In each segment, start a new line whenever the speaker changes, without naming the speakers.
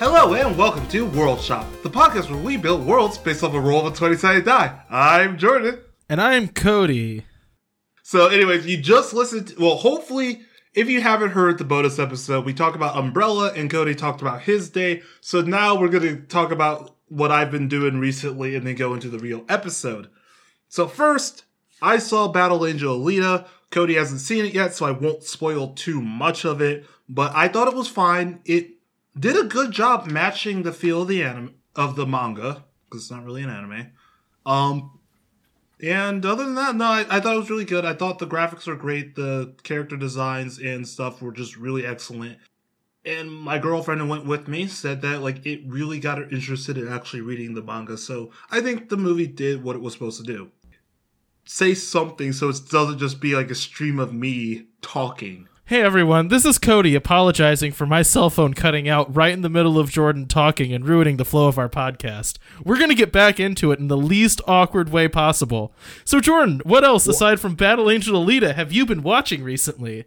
Hello and welcome to World Shop, the podcast where we build worlds based off a roll of a 20 sided die. I'm Jordan.
And I'm Cody.
So, anyways, you just listened. To, well, hopefully, if you haven't heard the bonus episode, we talk about Umbrella and Cody talked about his day. So now we're going to talk about what I've been doing recently and then go into the real episode. So, first, I saw Battle Angel Alita. Cody hasn't seen it yet, so I won't spoil too much of it. But I thought it was fine. It did a good job matching the feel of the anime of the manga because it's not really an anime. Um, and other than that, no, I, I, thought it was really good. I thought the graphics were great. The character designs and stuff were just really excellent. And my girlfriend who went with me said that like it really got her interested in actually reading the manga. So I think the movie did what it was supposed to do. Say something so it doesn't just be like a stream of me talking.
Hey everyone, this is Cody apologizing for my cell phone cutting out right in the middle of Jordan talking and ruining the flow of our podcast. We're going to get back into it in the least awkward way possible. So, Jordan, what else aside from Battle Angel Alita have you been watching recently?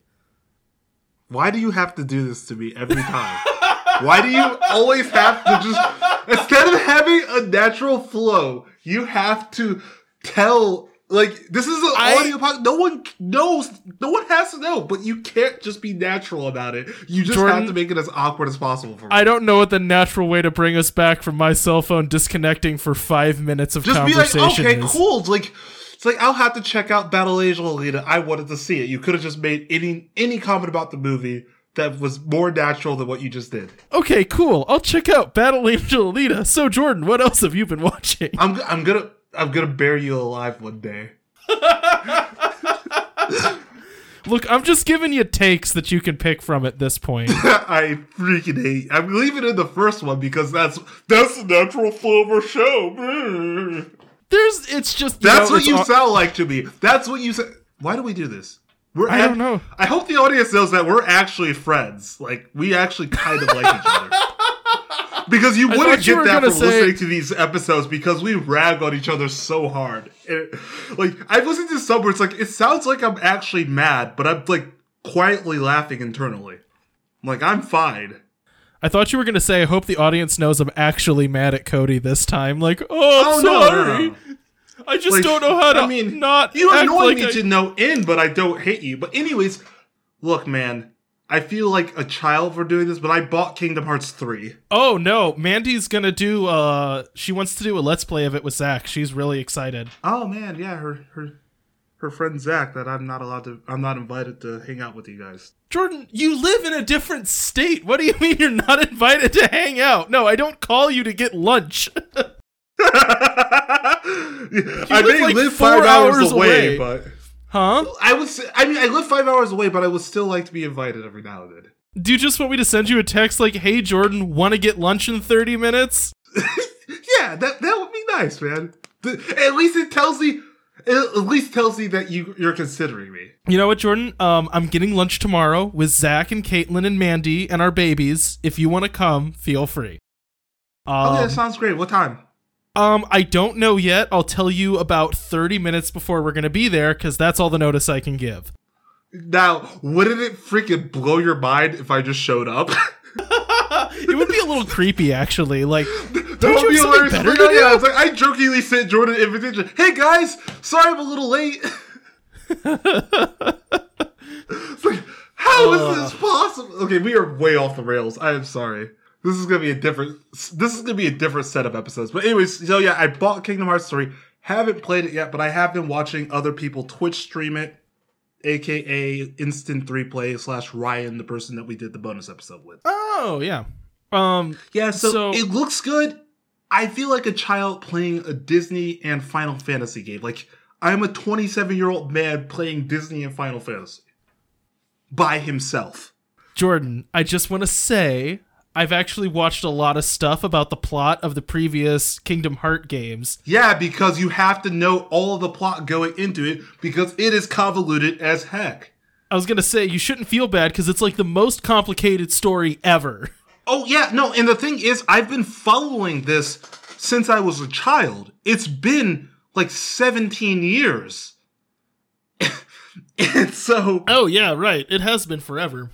Why do you have to do this to me every time? Why do you always have to just, instead of having a natural flow, you have to tell like this is an I, audio podcast. No one knows. No one has to know. But you can't just be natural about it. You just Jordan, have to make it as awkward as possible for me.
I don't know what the natural way to bring us back from my cell phone disconnecting for five minutes of just conversation be like, okay,
is. cool. It's like it's like I'll have to check out Battle Angel Alita. I wanted to see it. You could have just made any any comment about the movie that was more natural than what you just did.
Okay, cool. I'll check out Battle Angel Alita. So Jordan, what else have you been watching?
I'm I'm gonna I'm gonna bury you alive one day.
Look, I'm just giving you takes that you can pick from at this point.
I freaking hate. I'm leaving in the first one because that's that's the natural flow of our show.
There's, it's just
that's know, what you all- sound like to me. That's what you say. Why do we do this?
We're I don't know.
I hope the audience knows that we're actually friends. Like we actually kind of like each other because you wouldn't you get that from say... listening to these episodes because we rag on each other so hard. It, like I've listened to some where it's like it sounds like I'm actually mad, but I'm like quietly laughing internally. I'm like I'm fine.
I thought you were gonna say, I hope the audience knows I'm actually mad at Cody this time. Like, oh, I'm oh, sorry. No, no, no. I just like, don't know how to. I mean, not
you annoy like me I... to no end, but I don't hate you. But anyways, look, man, I feel like a child for doing this, but I bought Kingdom Hearts 3.
Oh no, Mandy's gonna do uh she wants to do a let's play of it with Zach. She's really excited.
Oh man, yeah, her her her friend Zach that I'm not allowed to I'm not invited to hang out with you guys.
Jordan, you live in a different state. What do you mean you're not invited to hang out? No, I don't call you to get lunch.
I may like live five hours, hours away, away, but
Huh?
I was. I mean, I live five hours away, but I would still like to be invited every now and then.
Do you just want me to send you a text like, "Hey, Jordan, want to get lunch in thirty minutes?"
yeah, that that would be nice, man. At least it tells me. It at least tells me that you you're considering me.
You know what, Jordan? Um, I'm getting lunch tomorrow with Zach and Caitlin and Mandy and our babies. If you want to come, feel free.
Um, okay, that sounds great. What time?
Um, I don't know yet. I'll tell you about 30 minutes before we're going to be there because that's all the notice I can give.
Now, wouldn't it freaking blow your mind if I just showed up?
it would be a little creepy, actually. Like, don't you something better to
Yeah, it's like I jokingly sent Jordan an invitation. Hey guys, sorry I'm a little late. it's like, how uh, is this possible? Okay, we are way off the rails. I am sorry. This is gonna be a different. This is gonna be a different set of episodes. But anyways, so yeah, I bought Kingdom Hearts three. Haven't played it yet, but I have been watching other people Twitch stream it, aka Instant Three Play slash Ryan, the person that we did the bonus episode with.
Oh yeah, um,
yeah. So, so it looks good. I feel like a child playing a Disney and Final Fantasy game. Like I'm a 27 year old man playing Disney and Final Fantasy by himself.
Jordan, I just want to say I've actually watched a lot of stuff about the plot of the previous Kingdom Heart games.
Yeah, because you have to know all of the plot going into it because it is convoluted as heck.
I was gonna say you shouldn't feel bad because it's like the most complicated story ever.
Oh yeah, no, and the thing is, I've been following this since I was a child. It's been like 17 years. and so
Oh yeah, right. It has been forever.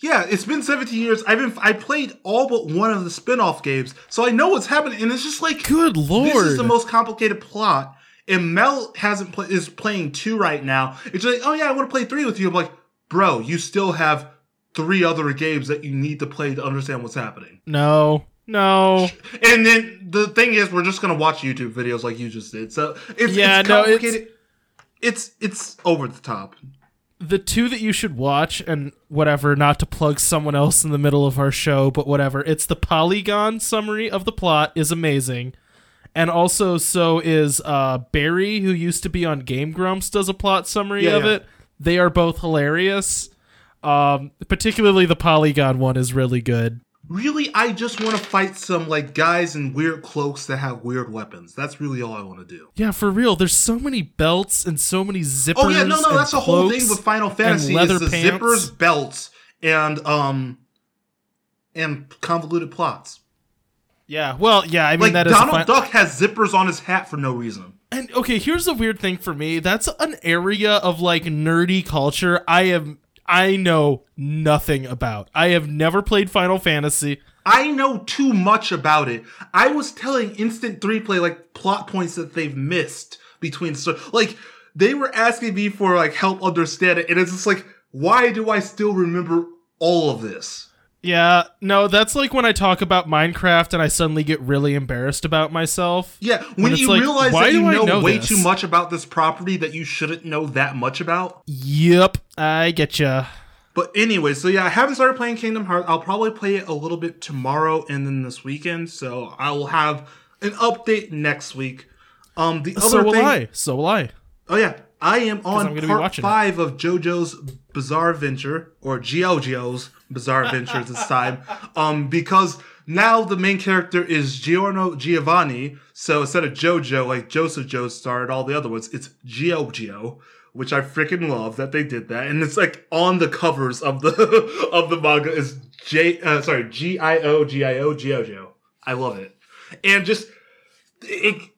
Yeah, it's been 17 years. I've been I played all but one of the spin-off games, so I know what's happening, and it's just like
Good lord.
this is the most complicated plot. And Mel hasn't play, is playing two right now. It's like, oh yeah, I want to play three with you. I'm like, bro, you still have three other games that you need to play to understand what's happening.
no. No.
And then the thing is, we're just gonna watch YouTube videos like you just did. So it's
Yeah,
it's
no, it's-
it's it's over the top.
The two that you should watch and whatever not to plug someone else in the middle of our show but whatever it's the polygon summary of the plot is amazing. And also so is uh barry who used to be on game grumps does a plot summary
Yeah,
of
yeah.
it. They are both hilarious. Um particularly the polygon one is really good
Really, I just want to fight some like guys in weird cloaks that have weird weapons. That's really all I want to do.
yeah for real there's so many belts and so many zippers
Oh yeah, no, no, that's the whole thing with Final Fantasy is the
pants.
zippers, belts, and um, and convoluted plots.
yeah well yeah i mean
Like
that is a
Donald Duck has zippers on his hat for no reason.
And okay, here's the weird thing for me. That's an area of like nerdy culture I am I know nothing about. I have never played Final Fantasy.
I know too much about it. I was telling Instant 3 Play like plot points that they've missed between so like they were asking me for like help understand it, and it's just like, why do I still remember all of this?
Yeah, no, that's like when I talk about Minecraft and I suddenly get really embarrassed about myself.
Yeah, when, you
like,
realize that you know,
know
way
this?
too much about this property that you shouldn't know that much about.
Yep, I get ya.
But anyway, so yeah, I haven't started playing Kingdom Hearts. I'll probably play it a little bit tomorrow and then this weekend. So I will have an update next week. Um, the other
So will
thing,
I. So will I.
oh yeah, I am on
I'm gonna be
part
watching it.
five of JoJo's Bizarre Adventure or GioGio's Bizarre Adventures this time. Um, because now the main character is Giorno Giovanni. So instead of JoJo, like Joseph Joestar and all the other ones, it's GioGio. Which I freaking love that they did that, and it's like on the covers of the of the manga is J uh, sorry G I O G I O GioGio. I love it, and just it,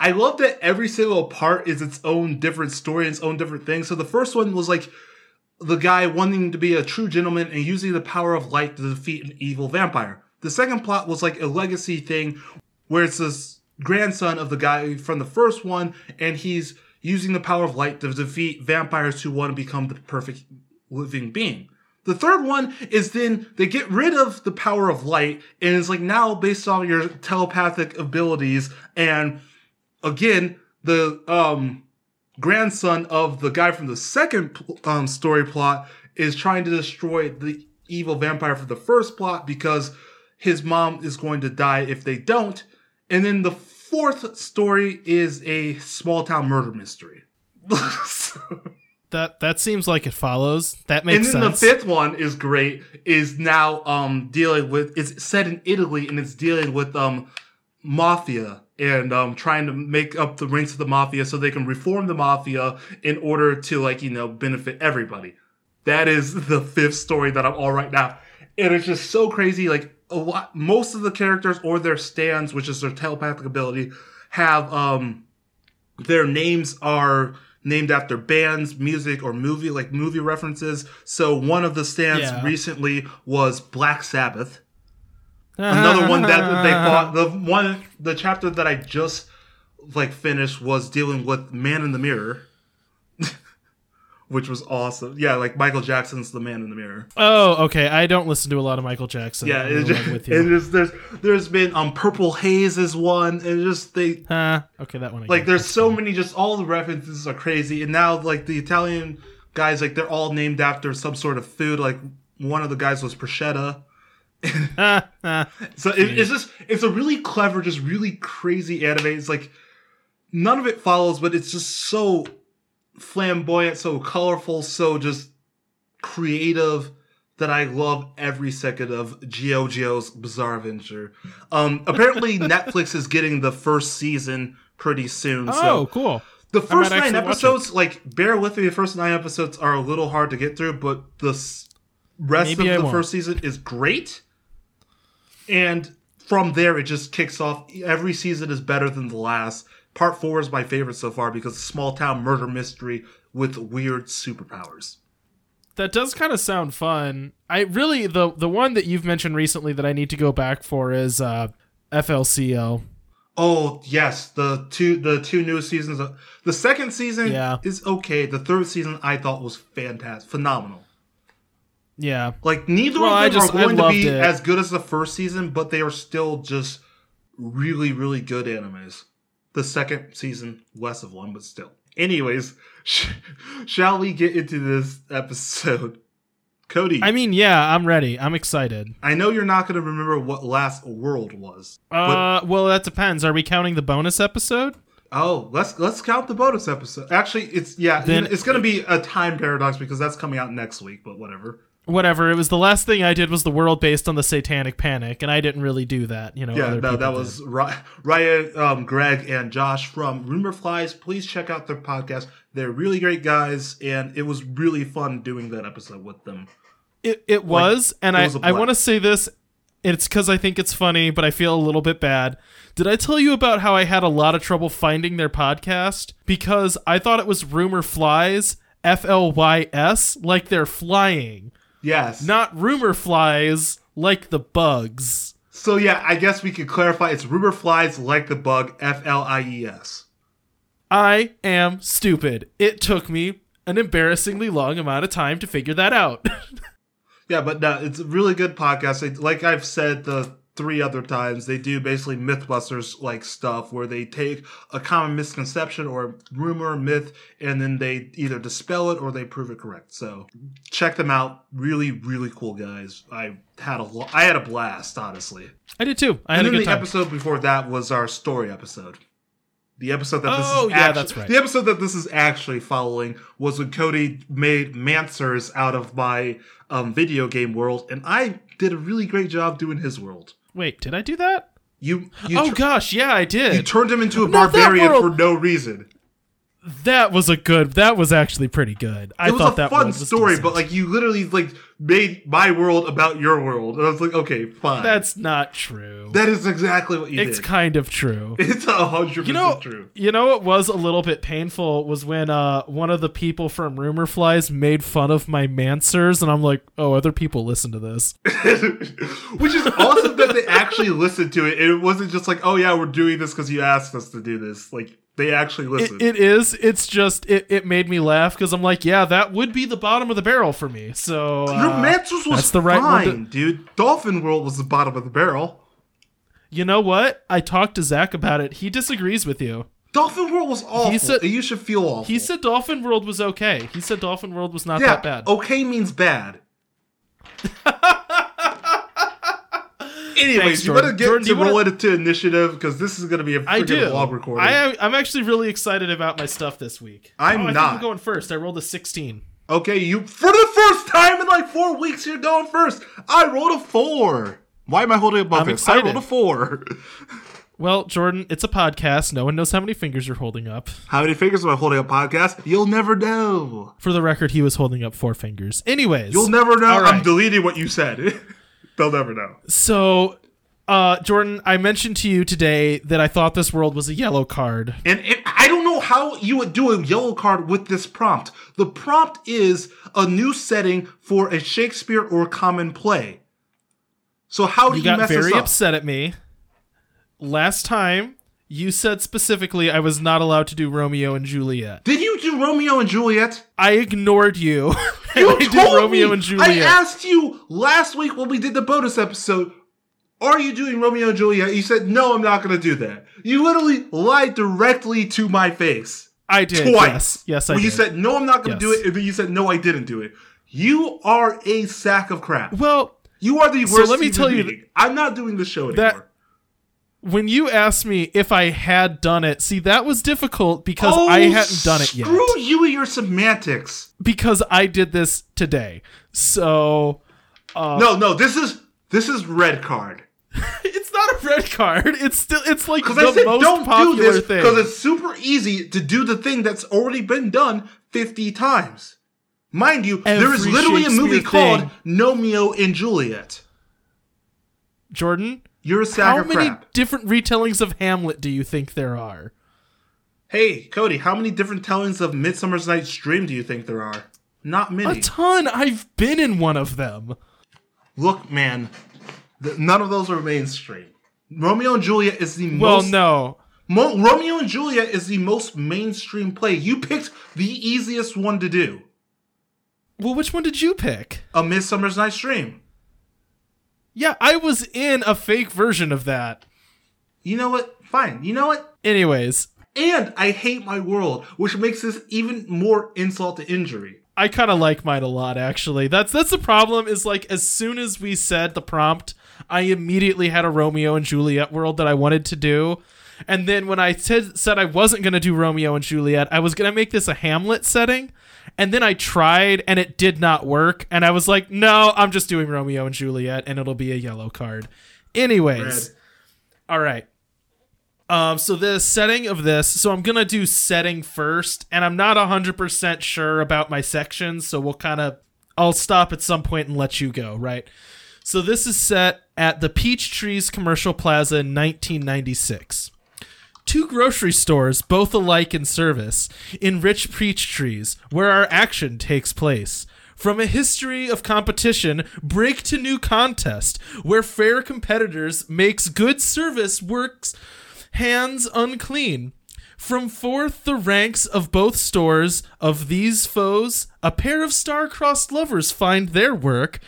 I love that every single part is its own different story and its own different thing. So the first one was like the guy wanting to be a true gentleman and using the power of light to defeat an evil vampire. The second plot was like a legacy thing where it's this grandson of the guy from the first one and he's using the power of light to defeat vampires who want to become the perfect living being. The third one is then they get rid of the power of light and it's like now based on your telepathic abilities and again the um grandson of the guy from the second um story plot is trying to destroy the evil vampire for the first plot because his mom is going to die if they don't and then the fourth story is a small town murder mystery
That that seems like it follows. That makes sense.
and then
sense.
the fifth one is great. Is now um dealing with it's set in Italy and it's dealing with um mafia and um trying to make up the ranks of the mafia so they can reform the mafia in order to like you know benefit everybody. That is the fifth story that I'm on right now, and it's just so crazy. Like a lot, most of the characters or their stands, which is their telepathic ability, have um their names are named after bands, music, or movie, like movie references. So one of the stands
Yeah.
recently was Black Sabbath. Another one that they fought, the one, the chapter that I just like finished was dealing with Man in the Mirror, which was awesome. Yeah, like Michael Jackson's The Man in the Mirror.
Oh, okay. I don't listen to a lot of Michael Jackson.
Yeah, it's just,
with
it
you.
is, there's there's been um Purple Haze is one, and just they
Huh, okay, that one. I
like there's so many just all the references are crazy and now like the italian guys like they're all named after some sort of food like one of the guys was prosciutto. so it, it's just it's a really clever just really crazy anime it's like none of it follows but it's just so flamboyant so colorful so just creative that I love every second of GioGio's Bizarre Adventure. Um, apparently Netflix is getting the first season pretty soon.
Oh,
so
cool.
the first nine episodes, like, bear with me. The first nine episodes are a little hard to get through, but the s- rest
Maybe I
of the
won't.
first season is great. And from there, it just kicks off. Every season is better than the last. Part four is my favorite so far because small town murder mystery with weird superpowers.
that does kind of sound fun. I really the the one that you've mentioned recently that I need to go back for is uh FLCL.
Oh yes, the two the two newest seasons. Of, the second season
Yeah.
is okay. The third season I thought was fantastic, phenomenal.
Yeah.
Like neither
Well,
of them
just-
are going to be
it.
as good as the first season, but they are still just really really good animes. The second season less of one, but still. Anyways, sh- shall we get into this episode? Cody,
I mean, yeah, I'm ready. I'm excited.
I know you're not going to remember what Last World was.
Uh well, that depends. Are we counting the bonus episode?
Oh, let's let's count the bonus episode. Actually, it's yeah,
Then-
it's going to be a time paradox because that's coming out next week. But whatever.
Whatever. It was the last thing I did was the world based on the Satanic Panic, and I didn't really do that. You know.
Yeah, no, that was Ry- Ryan, um, Greg, and Josh from Rumor Flies. Please check out their podcast. They're really great guys, and it was really fun doing that episode with them.
It it was, and
it
I
was a
I want to say this. It's because I think it's funny, but I feel a little bit bad. Did I tell you about how I had a lot of trouble finding their podcast because I thought it was Rumor Flies, F L Y S, like they're flying,
Yes.
not Rumor Flies like the bugs.
So yeah, I guess we could clarify. It's Rumor Flies like the bug. F L I E S.
I am stupid. It took me an embarrassingly long amount of time to figure that out.
Yeah, but no, it's a really good podcast. Like I've said the three other times, they do basically MythBusters like stuff where they take a common misconception or rumor, myth, and then they either dispel it or they prove it correct. So check them out. Really, really cool guys. I had a I had a blast, honestly.
I did too. I had
and
a
then the
time.
episode before that was our story episode. The episode that this
Oh,
is
yeah,
actu-
that's right.
The episode that this is actually following was when Cody made Mansers out of my um, video game world, and I did a really great job doing his world.
Wait, did I do that?
You you,
oh
tur-
gosh, yeah, I did.
you turned him into a
Not
barbarian for no reason.
That was a good. That was actually pretty good. I
It was
thought
a
that
fun
world was
story,
decent.
but like you literally like made my world about your world, and I was like, okay, fine.
that's not true.
that is exactly what you
it's
did.
It's kind of true.
it's a hundred percent true.
you know what was a little bit painful was when uh one of the people from Rumor Flies made fun of my mansers, and I'm like, oh, other people listen to this.
Which is awesome that they actually listened to it. It wasn't just like, oh yeah, we're doing this because you asked us to do this. Like they actually
It, it is. It's just it, it made me laugh because I'm like, yeah, that would be the bottom of the barrel for me. So
Your
uh,
Mantis was
that's the right one to-
dude. Dolphin World was the bottom of the barrel.
you know what? I talked to Zach about it. He disagrees with you.
Dolphin World was awful.
said-
you should feel awful.
He said Dolphin World was okay. He said Dolphin World was not
yeah,
that bad.
okay means bad. Anyways,
Thanks,
you better get
Jordan,
to
you wanna-
roll it to initiative because this is going to be a freaking
do.
long recording.
I, I'm actually really excited about my stuff this week.
I'm
oh,
not.
I'm going first. I rolled a 16.
okay, you for the first time in like four weeks, you're going first. I rolled a four. Why am I holding above
I'm
this? I rolled a four.
Well, Jordan, it's a podcast. No one knows how many fingers you're holding up.
How many fingers am I holding up, podcast? You'll never know.
For the record, he was holding up four fingers. Anyways,
You'll never know.
All
I'm deleting what you said. They'll never know.
So, uh, Jordan, I mentioned to you today that I thought this world was a yellow card.
And it, I don't know how you would do a yellow card with this prompt. The prompt is a new setting for a Shakespeare or common play. So how do
You
you,
got
mess
very
this up?
upset at me. Last time, you said specifically I was not allowed to do Romeo and Juliet.
Did you do Romeo and Juliet?
I ignored you.
You
I did
told
Romeo
me.
and Juliet.
I asked you last week when we did the bonus episode. Are you doing Romeo and Juliet? You said no. I'm not going to do that. You literally lied directly to my face.
I did.
twice.
Yes, yes, I did.
you said no, I'm not going to
Yes.
do it, and then you said no, I didn't do it. You are a sack of crap.
well,
You are the worst.
So let me tell you
being. I'm not doing the show
That-
anymore.
When you asked me if I had done it, see that was difficult because
oh,
I hadn't done it yet.
Screw you and your semantics.
Because I did this today. So uh,
no, no, this is this is red card.
it's not a red card. It's still it's like the
Because I said
most
don't do
popular
this
thing.
because it's super easy to do the thing that's already been done 50 times. Mind you, there is literally a movie
Shakespeare
called
thing.
Romeo and Juliet.
Jordan,
You're a sack
how many
crap.
different retellings of Hamlet do you think there are?
Hey, Cody, how many different tellings of Midsummer's Night's Dream do you think there are? Not many.
A ton. I've been in one of them.
Look, man, th- none of those are mainstream. Romeo and Juliet is the
Well,
most.
Well, no.
Mo- Romeo and Juliet is the most mainstream play. You picked the easiest one to do.
Well, which one did you pick?
A Midsummer's Night's Dream.
Yeah, I was in a fake version of that.
You know what? Fine. You know what?
Anyways,
And I hate my world, which makes this even more insult to injury.
I kind of like mine a lot actually. That's that's the problem is like as soon as we said the prompt, I immediately had a Romeo and Juliet world that I wanted to do. And then when I said said I wasn't going to do Romeo and Juliet, I was going to make this a Hamlet setting. And then I tried and it did not work and I was like, "No, I'm just doing Romeo and Juliet and it'll be a yellow card." Anyways,
Red.
all right. Um, so the setting of this, so I'm gonna do setting first, and I'm not hundred percent sure about my sections, so we'll kind of, I'll stop at some point and let you go, right? So this is set at the Peach Trees Commercial Plaza in 1996. Two grocery stores, both alike in service, in rich peach trees, where our action takes place. From a history of competition, break to new contest, where fair competitors makes good service works hands unclean. From forth the ranks of both stores of these foes, a pair of star-crossed lovers find their work.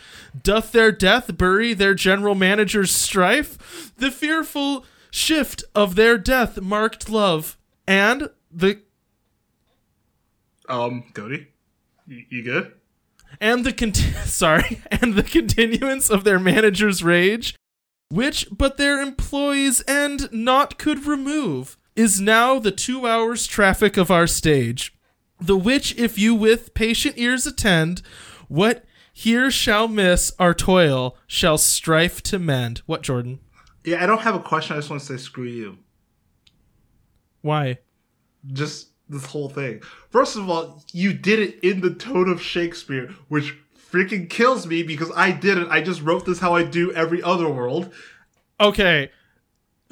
Doth their death bury their general manager's strife? The fearful shift of their death marked love, and the
Um, Cody, you, you good?
and the con- sorry and the continuance of their manager's rage which but their employees and not could remove is now the two hours traffic of our stage. The which if you with patient ears attend what here shall miss our toil shall strife to mend. What jordan
Yeah, I don't have a question. I just want to say screw you.
why
Just this whole thing. First of all, you did it in the tone of Shakespeare, which freaking kills me because I didn't. I just wrote this how I do every other world.
okay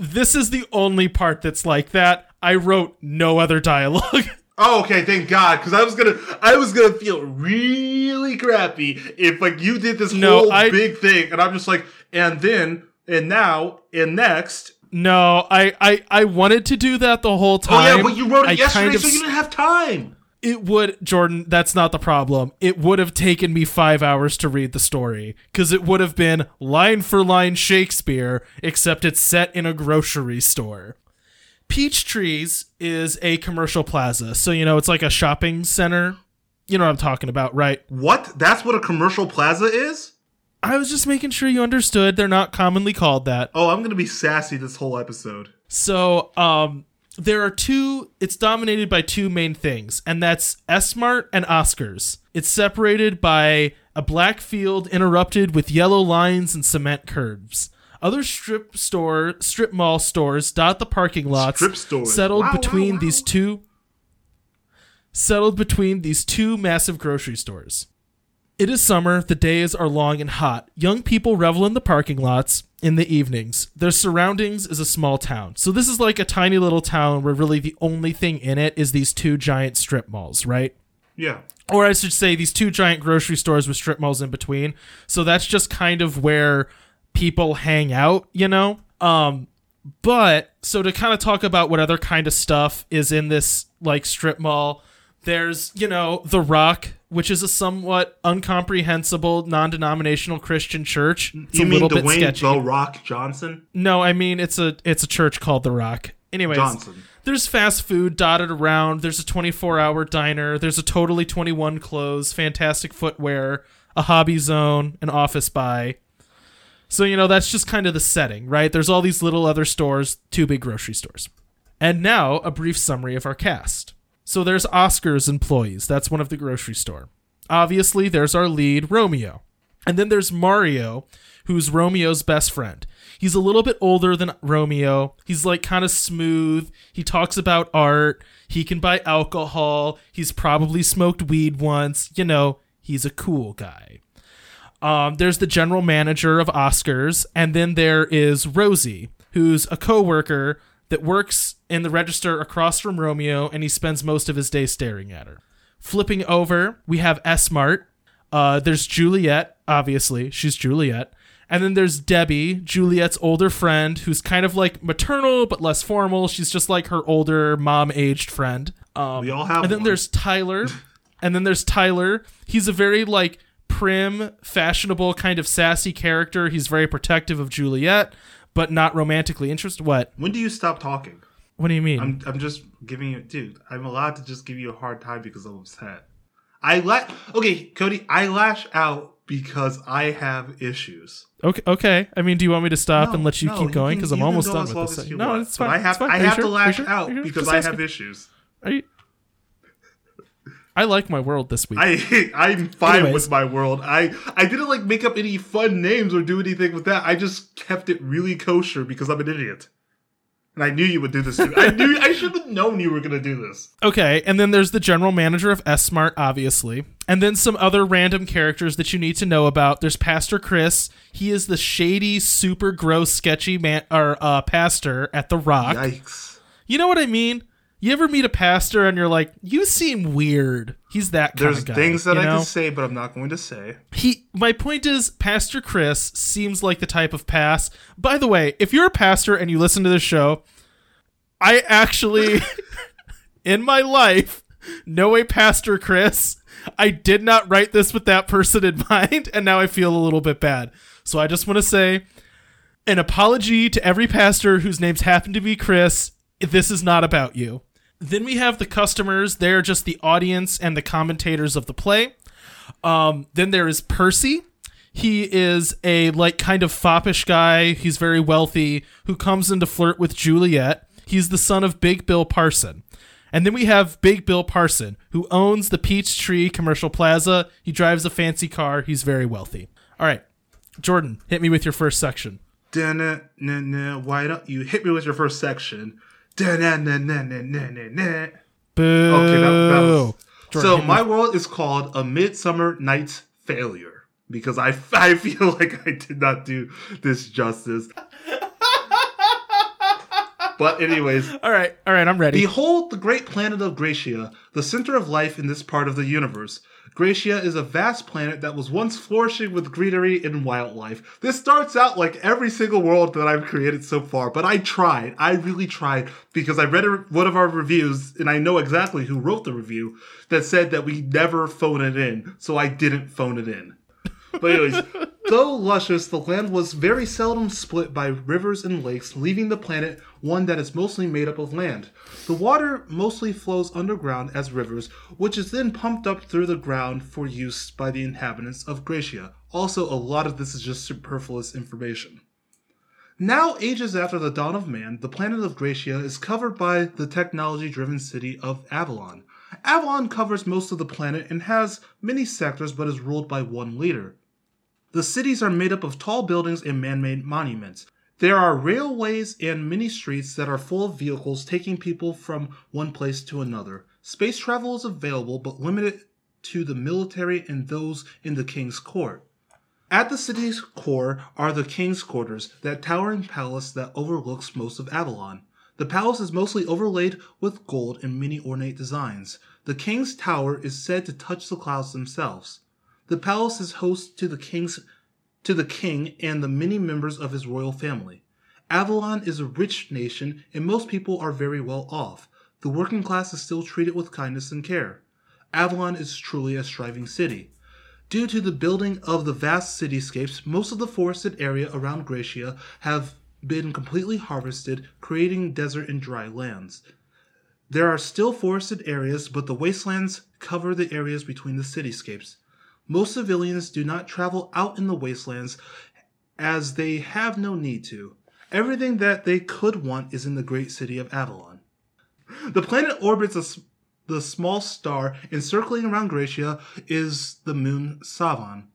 this is the only part that's like that i wrote no other dialogue
Oh, okay, thank God, because I was gonna, I was gonna feel really crappy if like you did this
No,
whole
I-
big thing, and I'm just like, and then, and now, and next.
No, I, I I wanted to do that the whole time.
Oh yeah, but you wrote it
I
yesterday,
kind of
so you didn't have time.
it would Jordan, that's not the problem. It would have taken me 5 hours to read the story cuz it would have been line for line Shakespeare except it's set in a grocery store. Peach Trees is a commercial plaza. So you know, it's like a shopping center. You know what I'm talking about, right?
What? That's what a commercial plaza is?
I was just making sure you understood. They're not commonly called that.
Oh, I'm gonna be sassy this whole episode.
So, um, there are two. It's dominated by two main things, and that's S-Mart and Oscars. It's separated by a black field interrupted with yellow lines and cement curves. Other strip store, strip mall stores dot the parking lots.
Strip stores.
settled
Wow, wow,
between
wow.
these two. Settled between these two massive grocery stores. It is summer, the days are long and hot. Young people revel in the parking lots in the evenings. Their surroundings is a small town. So this is like a tiny little town where really the only thing in it is these two giant strip malls, right?
Yeah.
Or I should say these two giant grocery stores with strip malls in between. So that's just kind of where people hang out, you know? Um but so to kind of talk about what other kind of stuff is in this like strip mall, there's, you know, The Rock, which is a somewhat incomprehensible non-denominational Christian church. It's
you
a
mean
little bit
Dwayne
sketchy.
The Rock Johnson?
No, I mean it's a it's a church called The Rock. Anyways,
Johnson.
there's fast food dotted around. There's a 24-hour diner. There's a totally 21 clothes, fantastic footwear, a hobby zone, an office buy. So you know that's just kind of the setting, right? There's all these little other stores, two big grocery stores. And now a brief summary of our cast. So there's Oscar's employees. That's one of the grocery store. Obviously, there's our lead, Romeo. And then there's Mario, who's Romeo's best friend. He's a little bit older than Romeo. He's like kind of smooth. He talks about art. He can buy alcohol. He's probably smoked weed once. You know, he's a cool guy. Um, there's the general manager of Oscars, and then there is Rosie, who's a coworker that works in the register across from Romeo, and he spends most of his day staring at her. Flipping over, we have S-Mart. Uh, there's Juliet, obviously. She's Juliet. And then there's Debbie, Juliet's older friend, who's kind of like maternal but less formal. She's just like her older mom aged friend. Um,
We all have
And then
one.
there's Tyler. and then there's Tyler. He's a very like prim, fashionable, kind of sassy character. He's very protective of Juliet, but not romantically interested. What?
When do you stop talking?
What do you mean?
I'm I'm just giving you, dude. I'm allowed to just give you a hard time because I'm upset. I la- okay, Cody. I lash out because I have issues.
okay, okay. I mean, do you want me to stop
No,
and let you
no,
keep going? Because I'm almost done with this. No, it's
but
fine.
I have
fine.
I have
sure?
to lash
sure?
Out because
Just
I
asking.
have issues.
Are you? I like my world this week.
I I'm fine
Anyways.
with my world. I I didn't like make up any fun names or do anything with that. I just kept it really kosher because I'm an idiot. And I knew you would do this. I knew I should have known you were gonna do this.
Okay, and then there's the general manager of S-Mart, obviously. And then some other random characters that you need to know about. There's Pastor Chris. He is the shady, super gross, sketchy man or uh, pastor at the Rock.
Yikes.
You know what I mean? You ever meet a pastor and you're like, you seem weird. He's that kind
There's
of guy.
things that
you
I can say, but I'm not going to say.
he my point is pastor chris seems like the type of pass by the way if you're a pastor and you listen to this show i actually in my life know a pastor chris i did not write this with that person in mind and now i feel a little bit bad so i just want to say an apology to every pastor whose names happen to be chris this is not about you then we have the customers they're just the audience and the commentators of the play um, then there is Percy. He is a like kind of foppish guy. He's very wealthy who comes in to flirt with Juliet. He's the son of Big Bill Parson. And then we have Big Bill Parson, who owns the Peachtree Commercial Plaza. He drives a fancy car. He's very wealthy. All right, Jordan, hit me with your first section.
Why don't you hit me with your first section? Da-na-na-na-na-na-na.
Boo.
Okay, that, that was.
Jordan,
so
hit me
my world is called A Midsummer Night's Failure because I, I feel like I did not do this justice. but anyways,
All right, all right, I'm ready.
Behold the great planet of Gracia, the center of life in this part of the universe. Gracia is a vast planet that was once flourishing with greenery and wildlife. This starts out like every single world that I've created so far, but I tried. I really tried because I read a, one of our reviews and I know exactly who wrote the review that said that we never phone it in, so I didn't phone it in. But anyways, though luscious, the land was very seldom split by rivers and lakes, leaving the planet one that is mostly made up of land. The water mostly flows underground as rivers, which is then pumped up through the ground for use by the inhabitants of Gracia. Also, a lot of this is just superfluous information. Now, ages after the dawn of man, the planet of Gracia is covered by the technology driven city of Avalon. Avalon covers most of the planet and has many sectors but is ruled by one leader. The cities are made up of tall buildings and man made monuments. There are railways and many streets that are full of vehicles taking people from one place to another. Space travel is available but limited to the military and those in the king's court. At the city's core are the king's quarters, that towering palace that overlooks most of Avalon. The palace is mostly overlaid with gold and many ornate designs. The king's tower is said to touch the clouds themselves. The palace is host to the king's to the king and the many members of his royal family. Avalon is a rich nation and most people are very well off. The working class is still treated with kindness and care. Avalon is truly a striving city. Due to the building of the vast cityscapes, most of the forested area around Gracia have been completely harvested, creating desert and dry lands. There are still forested areas, but the wastelands cover the areas between the cityscapes. Most civilians do not travel out in the wastelands as they have no need to. Everything that they could want is in the great city of Avalon. The planet orbits a the small star encircling around Gracia is the moon Savan.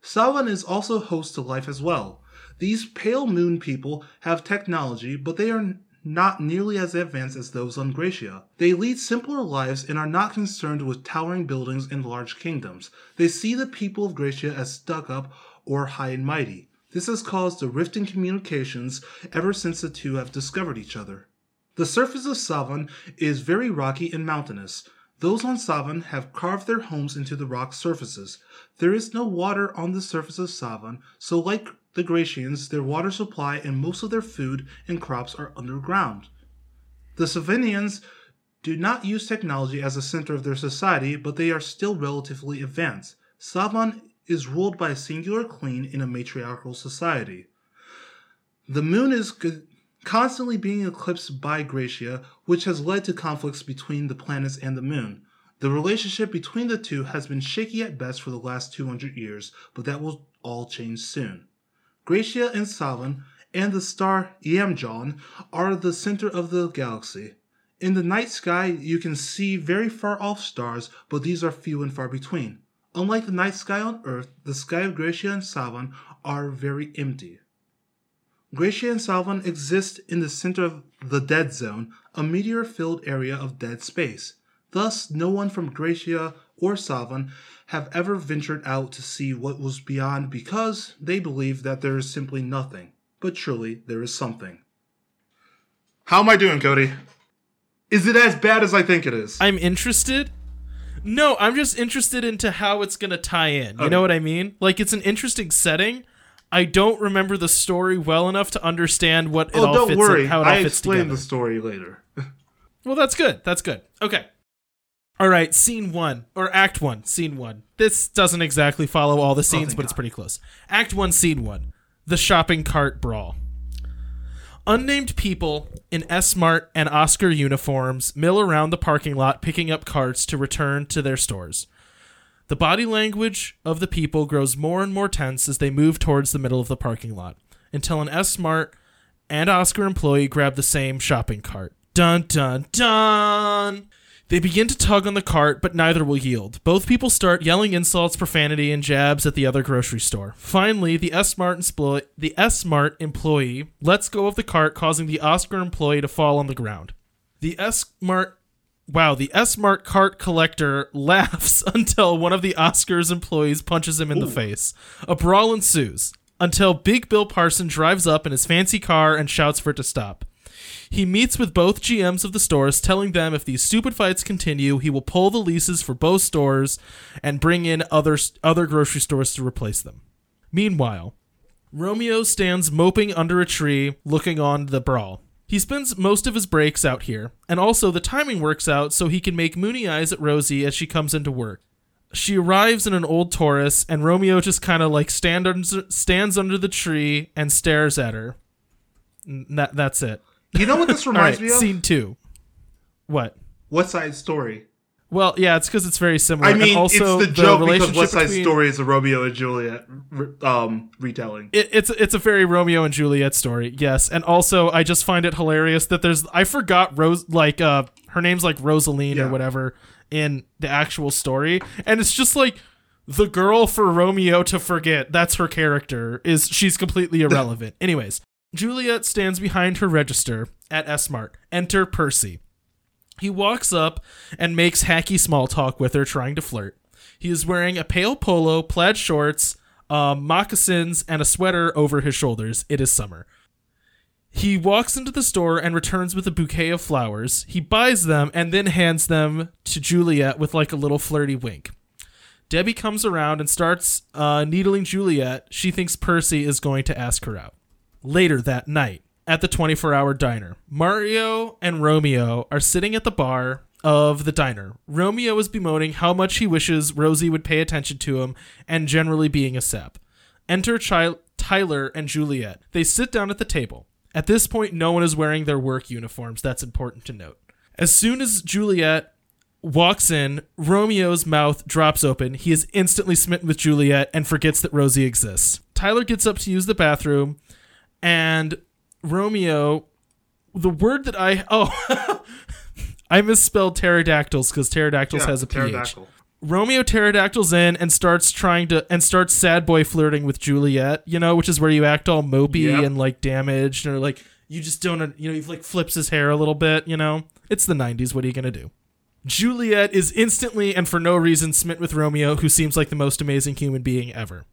Savan is also host to life as well. These pale moon people have technology, but they are not nearly as advanced as those on Gracia. They lead simpler lives and are not concerned with towering buildings and large kingdoms. They see the people of Gracia as stuck up or high and mighty. This has caused a rift in communications ever since the two have discovered each other. The surface of Savan is very rocky and mountainous. Those on Savan have carved their homes into the rock surfaces. There is no water on the surface of Savan, so like the Gratians, their water supply and most of their food and crops are underground. The Savinians do not use technology as a center of their society, but they are still relatively advanced. Savan is ruled by a singular queen in a matriarchal society. The moon is co- constantly being eclipsed by Gracia, which has led to conflicts between the planets and the moon. The relationship between the two has been shaky at best for the last 200 years, but that will all change soon. Gracia and Savan and the star Iamjon are the center of the galaxy. In the night sky, you can see very far off stars, but these are few and far between. Unlike the night sky on Earth, the sky of Gracia and Savan are very empty. Gracia and Savan exist in the center of the dead zone, a meteor filled area of dead space. Thus, no one from Gracia or Savan have ever ventured out to see what was beyond because they believe that there is simply nothing. But surely there is something. How am I doing, Cody? Is it as bad as I think it is?
I'm interested. No, I'm just interested into how it's gonna tie in. You
Okay.
know what I mean? Like it's an interesting setting. I don't remember the story well enough to understand what it
oh,
all
don't
fits
worry.
in, how it all
I
fits
explain
together.
the story later.
Well, that's good. That's good. Okay. All right, scene one or act one, scene one. This doesn't exactly follow all the oh, scenes,
thank
but it's
God.
pretty close. Act one, scene one the shopping cart brawl. Unnamed people in S Mart and Oscar uniforms mill around the parking lot picking up carts to return to their stores. The body language of the people grows more and more tense as they move towards the middle of the parking lot until an S Mart and Oscar employee grab the same shopping cart. Dun dun dun! They begin to tug on the cart, but neither will yield. Both people start yelling insults, profanity, and jabs at the other grocery store. Finally, the S Mart explo- the S Mart employee lets go of the cart, causing the Oscar employee to fall on the ground. The S Mart Wow, the S Mart cart collector laughs until one of the Oscars employees punches him in the face. A brawl ensues until Big Bill Parson drives up in his fancy car and shouts for it to stop. He meets with both GMs of the stores, telling them if these stupid fights continue, he will pull the leases for both stores and bring in other other grocery stores to replace them. Meanwhile, Romeo stands moping under a tree, looking on the brawl. He spends most of his breaks out here, and also the timing works out so he can make moony eyes at Rosie as she comes into work. She arrives in an old Taurus, and Romeo just kind of like stand under, stands under the tree and stares at her. That, that's it.
You know what this reminds
right,
me of?
scene two. What?
West Side Story.
Well, yeah, it's because it's very similar.
I
and
mean,
also
it's the joke because
relationship
West Side
between-
Story is a Romeo and Juliet um, retelling.
It, it's it's a very Romeo and Juliet story, yes. And also, I just find it hilarious that there's I forgot Rose like uh her name's like Rosaline
Yeah.
or whatever in the actual story, and it's just like the girl for Romeo to forget. That's her character. Is she's completely irrelevant. Anyways, Juliet stands behind her register at S Mart. Enter Percy. He walks up and makes hacky small talk with her, trying to flirt. He is wearing a pale polo, plaid shorts, um, moccasins, and a sweater over his shoulders. It is summer. He walks into the store and returns with a bouquet of flowers. He buys them and then hands them to Juliet with like a little flirty wink. Debbie comes around and starts uh, needling Juliet. She thinks Percy is going to ask her out. Later that night, at the 24 hour diner, Mario and Romeo are sitting at the bar of the diner. Romeo is bemoaning how much he wishes Rosie would pay attention to him and generally being a sap. Enter Chi- Tyler and Juliet. They sit down at the table. At this point, no one is wearing their work uniforms. That's important to note. As soon as Juliet walks in, Romeo's mouth drops open. He is instantly smitten with Juliet and forgets that Rosie exists. Tyler gets up to use the bathroom, and Romeo, the word that I oh, I misspelled pterodactyls because pterodactyls
Yeah,
has a ph. Romeo pterodactyls in and starts trying to and starts sad boy flirting with Juliet, you know, which is where you act all mopey
Yep.
and like damaged or like you just don't you know, he like flips his hair a little bit, you know. It's the 90s, what are you going to do? Juliet is instantly and for no reason smitten with Romeo, who seems like the most amazing human being ever.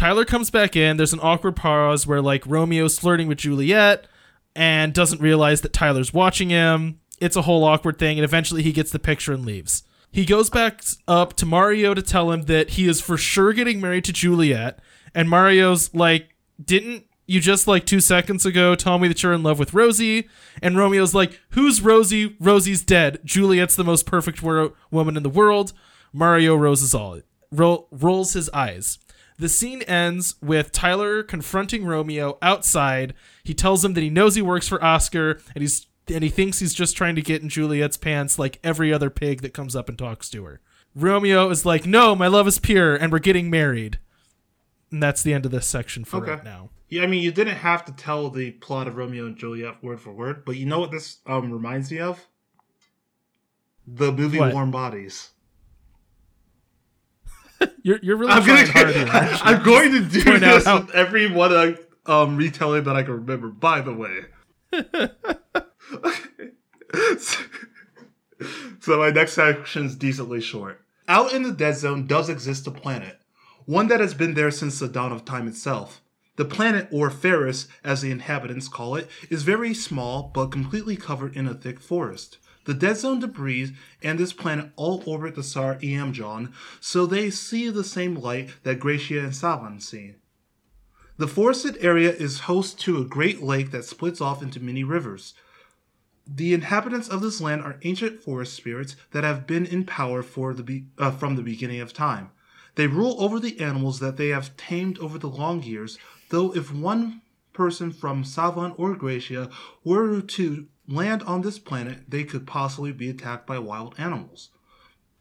Tyler comes back in. There's an awkward pause where like Romeo's flirting with Juliet and doesn't realize that Tyler's watching him. It's a whole awkward thing, and eventually he gets the picture and leaves. He goes back up to Mario to tell him that he is for sure getting married to Juliet. And Mario's like, Didn't you just like two seconds ago tell me that you're in love with Rosie? And Romeo's like, Who's Rosie? Rosie's dead. Juliet's the most perfect woman in the world. Mario roses all, ro- rolls his eyes. The scene ends with Tyler confronting Romeo outside. He tells him that he knows he works for Oscar and he's and he thinks he's just trying to get in Juliet's pants like every other pig that comes up and talks to her. Romeo is like, "No, my love is pure and we're getting married." And that's the end of this section for
Okay.
right now.
Yeah, I mean, you didn't have to tell the plot of Romeo and Juliet word for word, but you know what this um reminds me of? The movie
What?
Warm Bodies.
You're you're really
I'm
trying
gonna,
hard here.
I'm going to do
Point out
this
how-
with every one I, um retelling that I can remember. By the way, so my next section is decently short. Out in the dead zone does exist a planet, one that has been there since the dawn of time itself. The planet, or Ferris, as the inhabitants call it, is very small but completely covered in a thick forest. The dead zone debris and this planet all orbit the star Eamjon, so they see the same light that Gracia and Savan see. The forested area is host to a great lake that splits off into many rivers. The inhabitants of this land are ancient forest spirits that have been in power for the be- uh, from the beginning of time. They rule over the animals that they have tamed over the long years, though if one person from Savan or Gracia were to land on this planet, they could possibly be attacked by wild animals.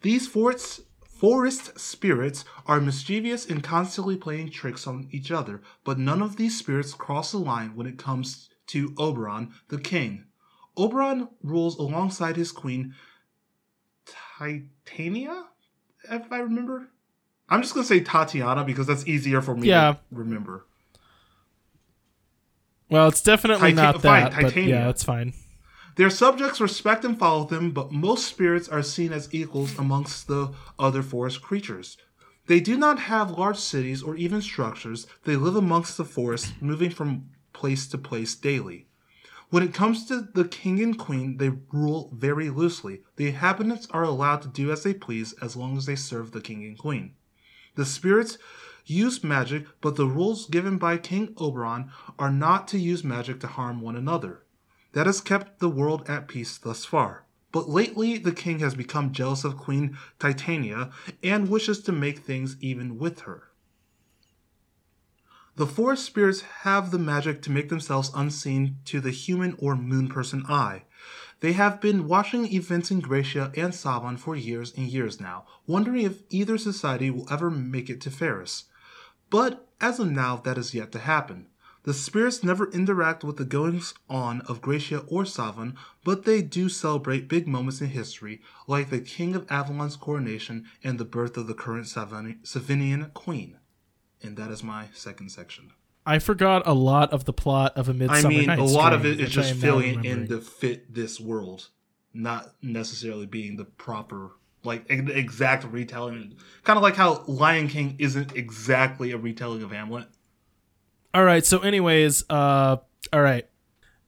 These forest, forest spirits are mischievous and constantly playing tricks on each other, but none of these spirits cross the line when it comes to Oberon, the king. Oberon rules alongside his queen, Titania, if I remember. I'm just gonna say Tatiana because that's easier for me
Yeah.
to remember.
Well, it's definitely
Titan-
not
fine,
that, but yeah, that's fine.
Their subjects respect and follow them, but most spirits are seen as equals amongst the other forest creatures. They do not have large cities or even structures. They live amongst the forest, moving from place to place daily. When it comes to the king and queen, they rule very loosely. The inhabitants are allowed to do as they please as long as they serve the king and queen. The spirits use magic, but the rules given by King Oberon are not to use magic to harm one another. That has kept the world at peace thus far. But lately, the king has become jealous of Queen Titania and wishes to make things even with her. The forest spirits have the magic to make themselves unseen to the human or moon person eye. They have been watching events in Gracia and Savan for years and years now, wondering if either society will ever make it to Ferris. But as of now, that is yet to happen. The spirits never interact with the goings on of Gracia or Savan, but they do celebrate big moments in history, like the King of Avalon's coronation and the birth of the current Savinian queen. And that is my second section.
I forgot a lot of the plot of a
I
Midsummer
mean, a
Night's
lot of it is just filling in to fit this world, not necessarily being the proper, like, exact retelling. Kind of like how Lion King isn't exactly a retelling of Hamlet.
All right. So, anyways, uh, all right.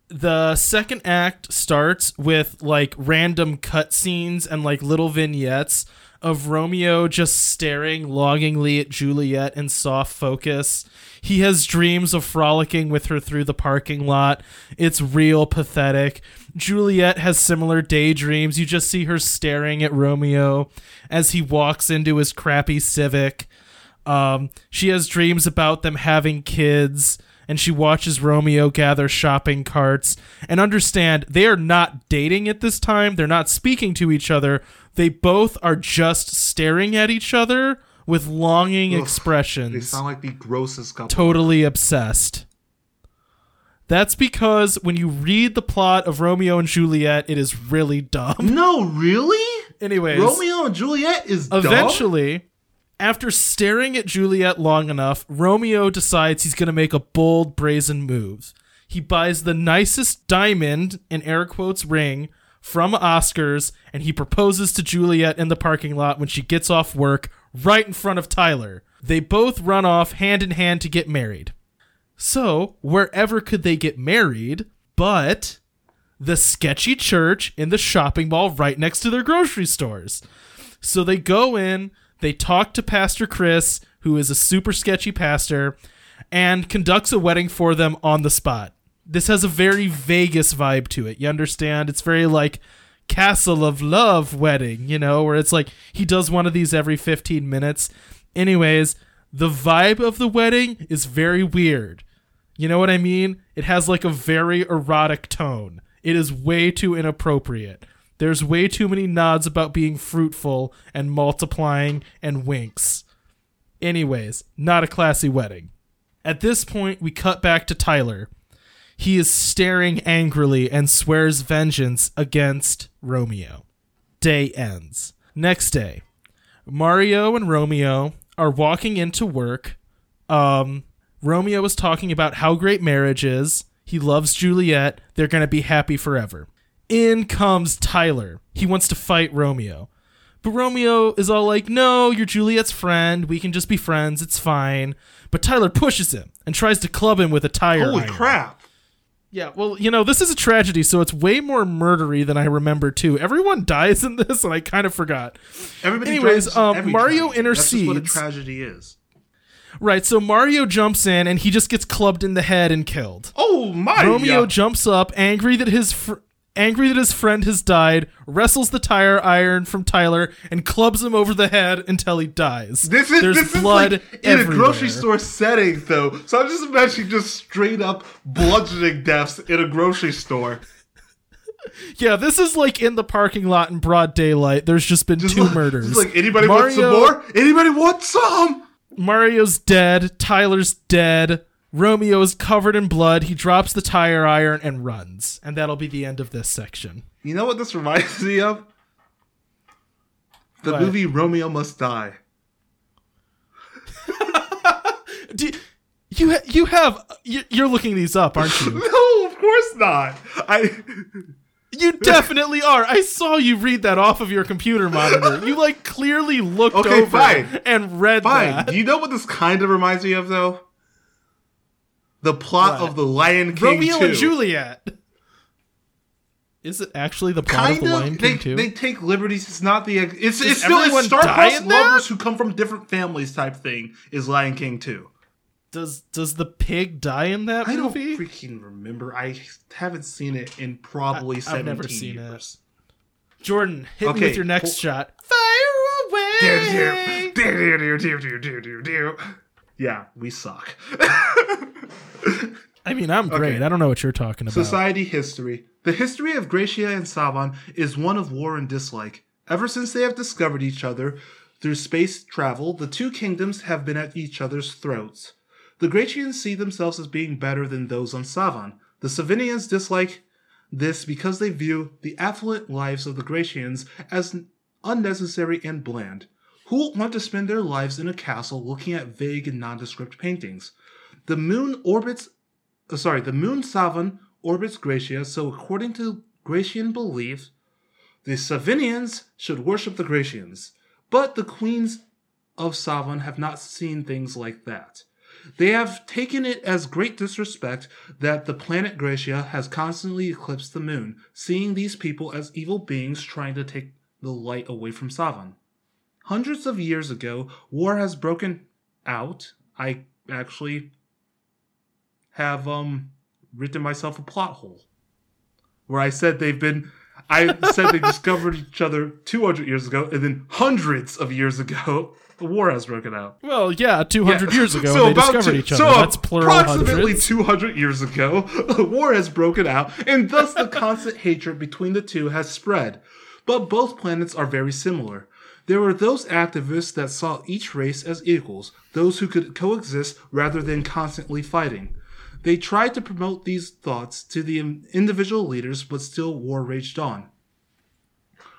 The second act starts with like random cutscenes and like little vignettes of Romeo just staring longingly at Juliet in soft focus. He has dreams of frolicking with her through the parking lot. It's real pathetic. Juliet has similar daydreams. You just see her staring at Romeo as he walks into his crappy Civic. Um, she has dreams about them having kids, and she watches Romeo gather shopping carts. And understand, they are not dating at this time. They're not speaking to each other. They both are just staring at each other with longing
Ugh, They
expressions.
sound like the grossest couple.
totally obsessed. That's because when you read the plot of Romeo and Juliet, it is really dumb.
No, really?
Anyways,
Romeo and Juliet is dumb?
After staring at Juliet long enough, Romeo decides he's going to make a bold, brazen move. He buys the nicest diamond, in air quotes, ring from Oscars, and he proposes to Juliet in the parking lot when she gets off work, right in front of Tyler. They both run off hand in hand to get married. So, wherever could they get married but the sketchy church in the shopping mall right next to their grocery stores? So they go in, they talk to Pastor Chris, who is a super sketchy pastor, and conducts a wedding for them on the spot. This has a very Vegas vibe to it. You understand? It's very like Castle of Love wedding, you know, where it's like he does one of these every 15 minutes. Anyways, the vibe of the wedding is very weird. You know what I mean? It has like a very erotic tone. It is way too inappropriate. There's way too many nods about being fruitful and multiplying and winks. Anyways, not a classy wedding. At this point, we cut back to Tyler. He is staring angrily and swears vengeance against Romeo. Day ends. Next day, Mario and Romeo are walking into work. Um, Romeo is talking about how great marriage is. He loves Juliet. They're going to be happy forever. In comes Tyler. He wants to fight Romeo. But Romeo is all like, no, you're Juliet's friend. We can just be friends. It's fine. But Tyler pushes him and tries to club him with a tire.
Holy
iron.
crap!
Yeah, well, you know, this is a tragedy, so it's way more murdery than I remember, too. Everyone dies in this, and I kind of forgot.
Everybody
Anyways, um, Mario.
That's just what a
intercedes.
tragedy is.
Right, so Mario jumps in, and he just gets clubbed in the head and killed.
Oh my!
Romeo jumps up, angry that his fr- angry that his friend has died, wrestles the tire iron from Tyler, and clubs him over the head until he dies.
This is
There's
this
blood
is like in a grocery store setting, though. So I'm just imagining just straight up bludgeoning deaths in a grocery store.
Yeah, this is like in the parking lot in broad daylight. There's just been
Just
two
like,
murders.
like anybody want some more? Anybody want some?
Mario's dead. Tyler's dead. Romeo is covered in blood. He drops the tire iron and runs. And that'll be the end of this section.
You know what this reminds me of? The
What?
movie Romeo Must Die.
Do, you you have you- you're looking these up, aren't you?
No, of course not. I
You definitely are. I saw you read that off of your computer monitor. You like clearly looked
Okay,
over
fine.
and read
fine.
that.
Do you know what this kind of reminds me of, though? The plot
What?
of the Lion King
Romeo
2.
and Juliet. Is it actually the plot
Kind
of the Lion
of. They,
King too?
they take liberties. It's not the. It's it's still it's star-crossed lovers who come from different families type thing. Is Lion King 2.
does does the pig die in that movie?
I don't freaking remember. I haven't seen it in probably
I- I've
17
never seen it.
years.
Jordan, hit me with your next
well-
shot. Fire away.
Yeah, we suck.
I mean, I'm great.
Okay.
I don't know what you're talking about.
Society history. The history of Gracia and Savan is one of war and dislike. Ever since they have discovered each other through space travel, the two kingdoms have been at each other's throats. The Gracians see themselves as being better than those on Savan. The Savinians dislike this because they view the affluent lives of the Gracians as unnecessary and bland. Who want to spend their lives in a castle looking at vague and nondescript paintings? The moon orbits uh, sorry, the moon Savan orbits Gracia, so according to Gracian belief, the Savinians should worship the Gracians. But the queens of Savan have not seen things like that. They have taken it as great disrespect that the planet Gracia has constantly eclipsed the moon, seeing these people as evil beings trying to take the light away from Savan. Hundreds of years ago, war has broken out. I actually have um written myself a plot hole where I said they've been I said they discovered each other 200 years ago and then hundreds of years ago the war has broken out.
well, yeah, 200
Yeah.
years ago
So
they discovered
two-
each other.
So
That's plural
approximately
hundreds.
200 years ago, a war has broken out, and thus the constant hatred between the two has spread. But both planets are very similar. There were those activists that saw each race as equals, those who could coexist rather than constantly fighting. They tried to promote these thoughts to the individual leaders, but still war raged on.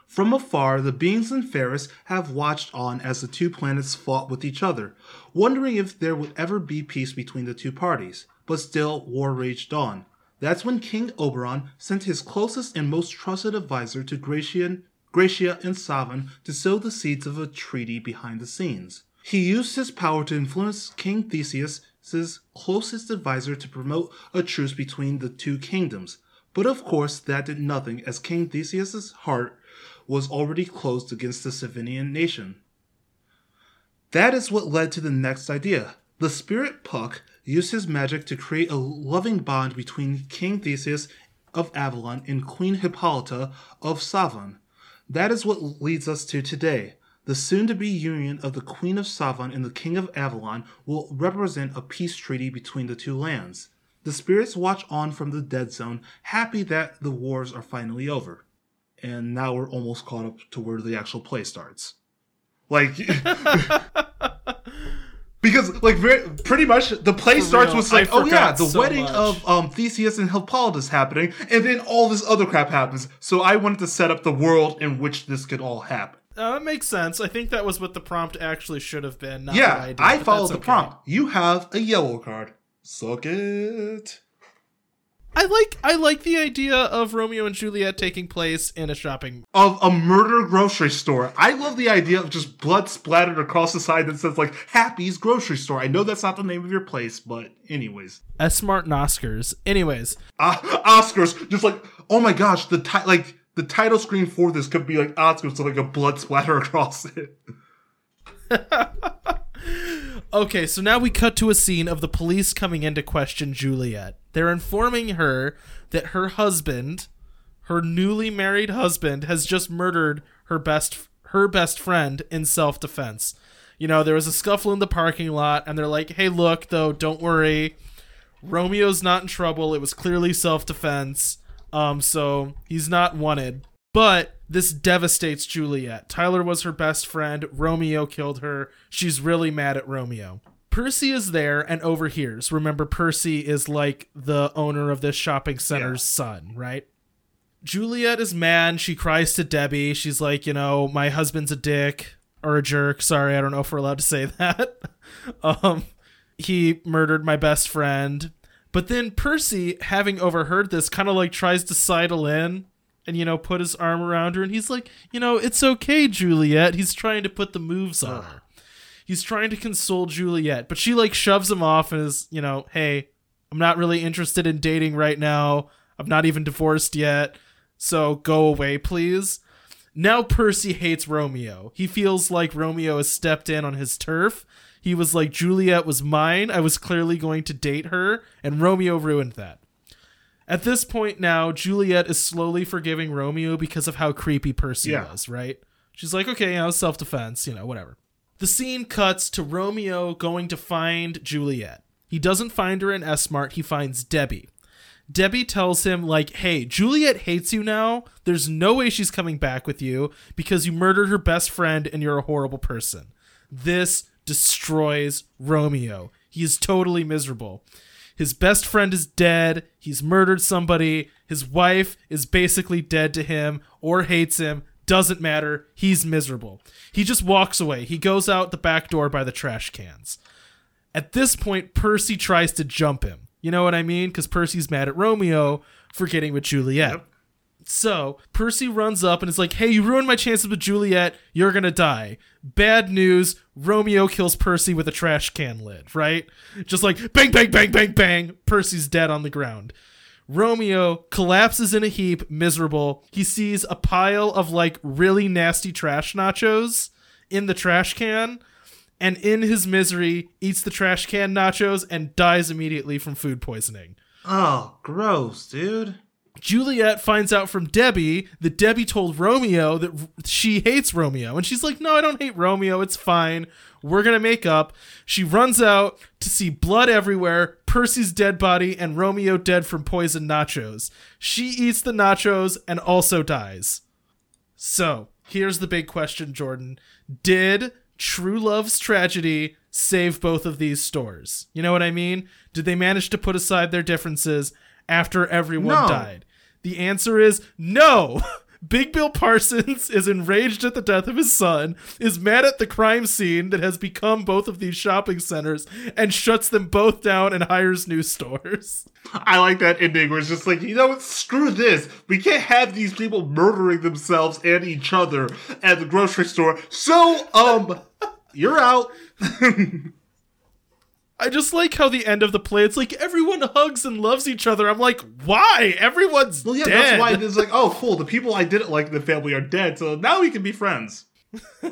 From afar, the beings in Ferris have watched on as the two planets fought with each other, wondering if there would ever be peace between the two parties. But still, war raged on. That's when King Oberon sent his closest and most trusted advisor to Gratian, Gracia and Savan to sow the seeds of a treaty behind the scenes. He used his power to influence King Theseus' closest advisor to promote a truce between the two kingdoms. But of course, that did nothing as King Theseus' heart was already closed against the Savinian nation. That is what led to the next idea. The spirit Puck used his magic to create a loving bond between King Theseus of Avalon and Queen Hippolyta of Savon. That is what leads us to today. The soon to be union of the Queen of Savon and the King of Avalon will represent a peace treaty between the two lands. The spirits watch on from the dead zone, happy that the wars are finally over. And now we're almost caught up to where the actual play starts. Like, because like very, pretty much the play
For
starts
real,
with like,
I
oh yeah, the
so
wedding
much.
of um Theseus and Hippolyta is happening, and then all this other crap happens. So I wanted to set up the world in which this could all happen.
Uh, that makes sense. I think that was what the prompt actually should have been. Not
yeah,
what I,
followed the
okay.
prompt. You have a yellow card. Suck it.
I like I like the idea of Romeo and Juliet taking place in a shopping.
Of a murder grocery store. I love the idea of just blood splattered across the side that says like Happy's grocery store. I know that's not the name of your place, but anyways.
S-Mart Oscars. Anyways,
uh, Oscars, just like oh my gosh, the ti- like the title screen for this could be like Oscars, so like a blood splatter across it.
Okay, so now we cut to a scene of the police coming in to question Juliet. They're informing her that her husband, her newly married husband, has just murdered her best her best friend in self-defense. You know, there was a scuffle in the parking lot and they're like, "Hey, look, though, don't worry. Romeo's not in trouble. It was clearly self-defense. Um so he's not wanted." But this devastates Juliet. Tyler was her best friend. Romeo killed her. She's really mad at Romeo. Percy is there and overhears. Remember, Percy is like the owner of this shopping center's
Yeah.
son, right? Juliet is mad. She cries to Debbie. She's like, you know, my husband's a dick or a jerk. Sorry, I don't know if we're allowed to say that. um, he murdered my best friend. But then Percy, having overheard this, kind of like tries to sidle in and, you know, put his arm around her. And he's like, you know, it's okay, Juliet. He's trying to put the moves on uh-huh. her. He's trying to console Juliet, but she like shoves him off and is, you know, hey, I'm not really interested in dating right now. I'm not even divorced yet. So go away, please. Now Percy hates Romeo. He feels like Romeo has stepped in on his turf. He was like, Juliet was mine. I was clearly going to date her, and Romeo ruined that. At this point now, Juliet is slowly forgiving Romeo because of how creepy Percy
Yeah.
was, right? She's like, okay, you know, self defense, you know, whatever. The scene cuts to Romeo going to find Juliet. He doesn't find her in S-Mart, he finds Debbie. Debbie tells him, like, hey, Juliet hates you now. There's no way she's coming back with you because you murdered her best friend and you're a horrible person. This destroys Romeo. He is totally miserable. His best friend is dead. He's murdered somebody. His wife is basically dead to him or hates him. Doesn't matter. He's miserable. He just walks away. He goes out the back door by the trash cans. At this point, Percy tries to jump him. You know what I mean? Because Percy's mad at Romeo for getting with Juliet.
Yep.
So Percy runs up and is like, "Hey, you ruined my chances with Juliet. You're gonna die." Bad news: Romeo kills Percy with a trash can lid. Right? Just like bang, bang, bang, bang, bang. Percy's dead on the ground. Romeo collapses in a heap, miserable. He sees a pile of like really nasty trash nachos in the trash can, and in his misery, eats the trash can nachos and dies immediately from food poisoning.
Oh, gross, dude.
Juliet finds out from Debbie that Debbie told Romeo that she hates Romeo. And she's like, No, I don't hate Romeo. It's fine. We're going to make up. She runs out to see blood everywhere, Percy's dead body, and Romeo dead from poisoned nachos. She eats the nachos and also dies. So, here's the big question, Jordan. Did True Love's tragedy save both of these stores? You know what I mean? Did they manage to put aside their differences after everyone
No.
died? The answer is no. Big Bill Parsons is enraged at the death of his son, is mad at the crime scene that has become both of these shopping centers, and shuts them both down and hires new stores.
I like that ending where it's just like, you know what, screw this. We can't have these people murdering themselves and each other at the grocery store. So, um, you're out.
I just like how the end of the play it's like everyone hugs and loves each other. I'm like, why? Everyone's
Well, yeah,
dead.
that's why it's like, oh, cool. The people I didn't like in the family are dead, so now we can be friends.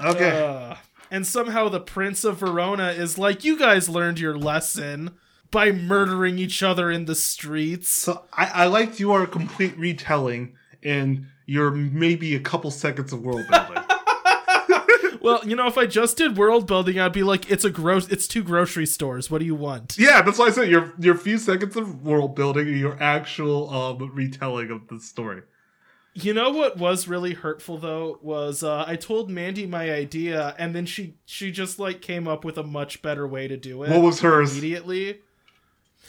okay.
Uh, and somehow the Prince of Verona is like, you guys learned your lesson by murdering each other in the streets.
so I, I liked your complete retelling in your maybe a couple seconds of world building.
Well, you know, if I just did world building, I'd be like, it's a gross, it's two grocery stores. What do you want?
yeah, that's why I said your your few seconds of world building and your actual um retelling of the story.
You know what was really hurtful though was uh, I told Mandy my idea, and then she she just like came up with a much better way to do it.
What was hers?
immediately?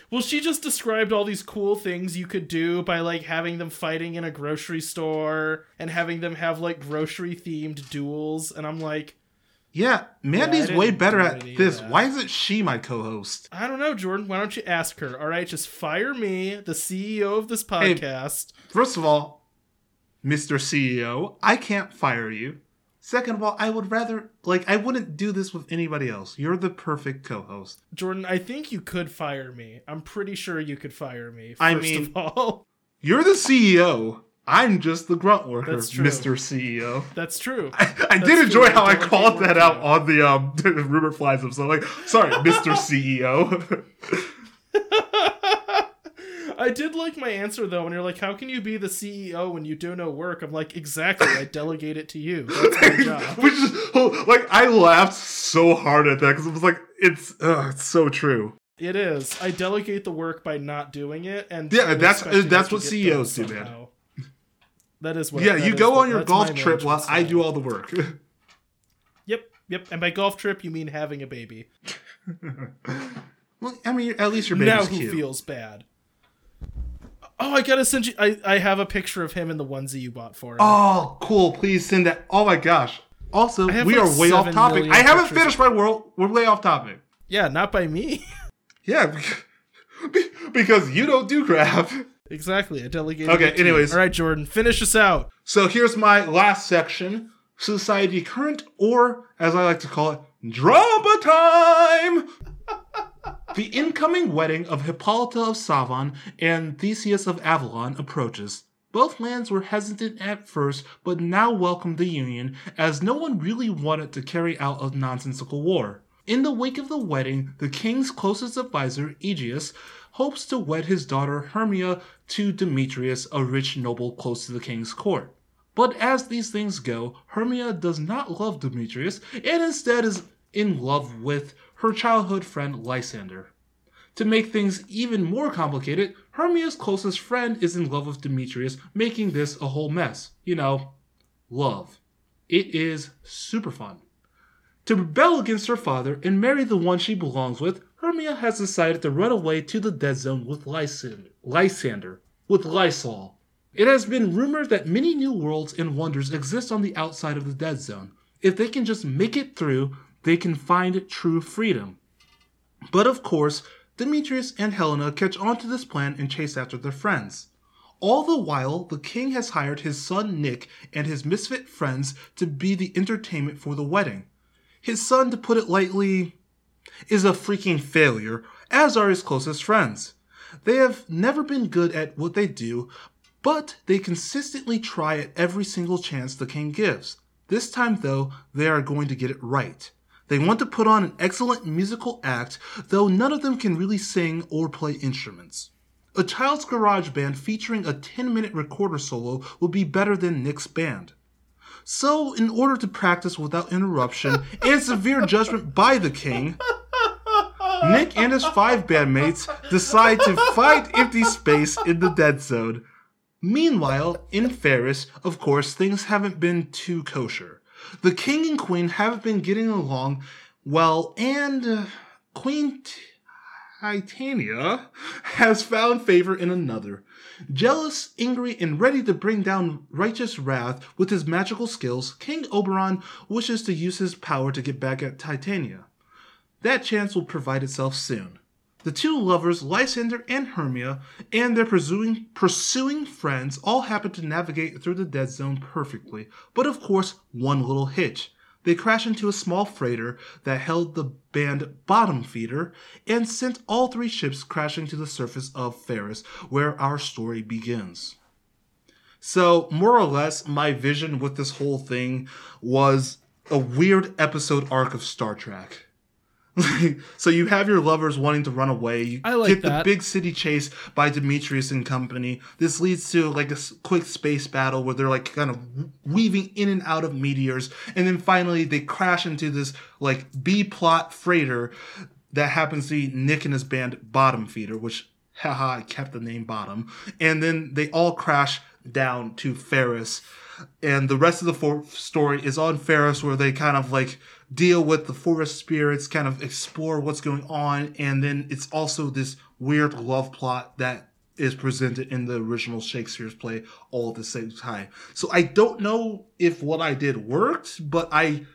Well, she just described all these cool things you could do by like having them fighting in a grocery store and having them have like grocery themed duels, and I'm like,
Yeah, Mandy's
didn't
way better at this.
that.
Why isn't she my co-host?
I don't know, Jordan. Why don't you ask her? All right, just fire me, the CEO of this podcast.
First of all, Mr. CEO, I can't fire you. Second of all, I would rather like I wouldn't do this with anybody else. You're the perfect co-host.
Jordan, I think you could fire me. I'm pretty sure you could fire me.
I mean-
of all,
You're the CEO. I'm just the grunt worker,
That's true.
Mr. CEO.
that's true.
I, I
That's
did enjoy
true.
how I called that out on the um rumor flies up. So like, sorry, Mr. CEO.
I did like my answer though, when you're like, "How can you be the CEO when you do no work?" I'm like, "Exactly. I delegate it to you. That's my job."
Which is like I laughed so hard at that because it was like it's uh, it's so true.
It is. I delegate the work by not doing it, and
Yeah, that's-
expecting
that's what CEOs do, man.
That is what.
yeah, you go
what-
on your golf trip while I do all the work.
Yep, yep. And by golf trip, you mean having a baby.
well, I mean, at least your baby's now
who
cute.
feels bad? Oh, I gotta send you. I, I have a picture of him in the onesie you bought for him.
Oh, cool! Please send that. Oh my gosh! Also, we
like,
are way off topic. I haven't finished my world. We're way off topic.
Yeah, not by me.
Yeah, because you don't do crap.
exactly. I delegated.
Okay,
you.
anyways.
all right, Jordan, finish us out.
So here's my last section: society current, or as I like to call it, drama time. The incoming wedding of Hippolyta of Savon and Theseus of Avalon approaches. Both lands were hesitant at first, but now welcome the union, as no one really wanted to carry out a nonsensical war. In the wake of the wedding, the king's closest advisor, Aegeus, hopes to wed his daughter Hermia to Demetrius, a rich noble close to the king's court. But as these things go, Hermia does not love Demetrius and instead is in love with her childhood friend Lysander. To make things even more complicated, Hermia's closest friend is in love with Demetrius, making this a whole mess. You know, love. It is super fun. To rebel against her father and marry the one she belongs with, Hermia has decided to run away to the dead zone with Lysander, with Lysol. It has been rumored that many new worlds and wonders exist on the outside of the dead zone. If they can just make it through, they can find true freedom. But of course, Demetrius and Helena catch on to this plan and chase after their friends. All the while, the king has hired his son Nick and his misfit friends to be the entertainment for the wedding. His son, to put it lightly, is a freaking failure, as are his closest friends. They have never been good at what they do, but they consistently try at every single chance the king gives. This time, though, they are going to get it right. They want to put on an excellent musical act, though none of them can really sing or play instruments. A child's garage band featuring a 10 minute recorder solo would be better than Nick's band. So, in order to practice without interruption and severe judgment by the king, Nick and his five bandmates decide to fight empty space in the dead zone. Meanwhile, in Ferris, of course, things haven't been too kosher. The king and queen haven't been getting along well, and uh, Queen Titania has found favor in another. Jealous, angry, and ready to bring down righteous wrath with his magical skills, King Oberon wishes to use his power to get back at Titania. That chance will provide itself soon. The two lovers, Lysander and Hermia, and their pursuing, pursuing friends all happen to navigate through the dead zone perfectly, but of course, one little hitch. they crash into a small freighter that held the band Bottom Feeder and sent all three ships crashing to the surface of Ferris, where our story begins. So, more or less, my vision with this whole thing was a weird episode arc of Star Trek. so you have your lovers wanting to run away. You
I like
get
that.
the big city chase by Demetrius and company. This leads to like a quick space battle where they're like kind of weaving in and out of meteors, and then finally they crash into this like B plot freighter that happens to be Nick and his band Bottom Feeder, which haha I kept the name Bottom, and then they all crash down to Ferris, and the rest of the story is on Ferris where they kind of like deal with the forest spirits, kind of explore what's going on, and then it's also this weird love plot that is presented in the original Shakespeare's play all at the same time. So I don't know if what I did worked, but I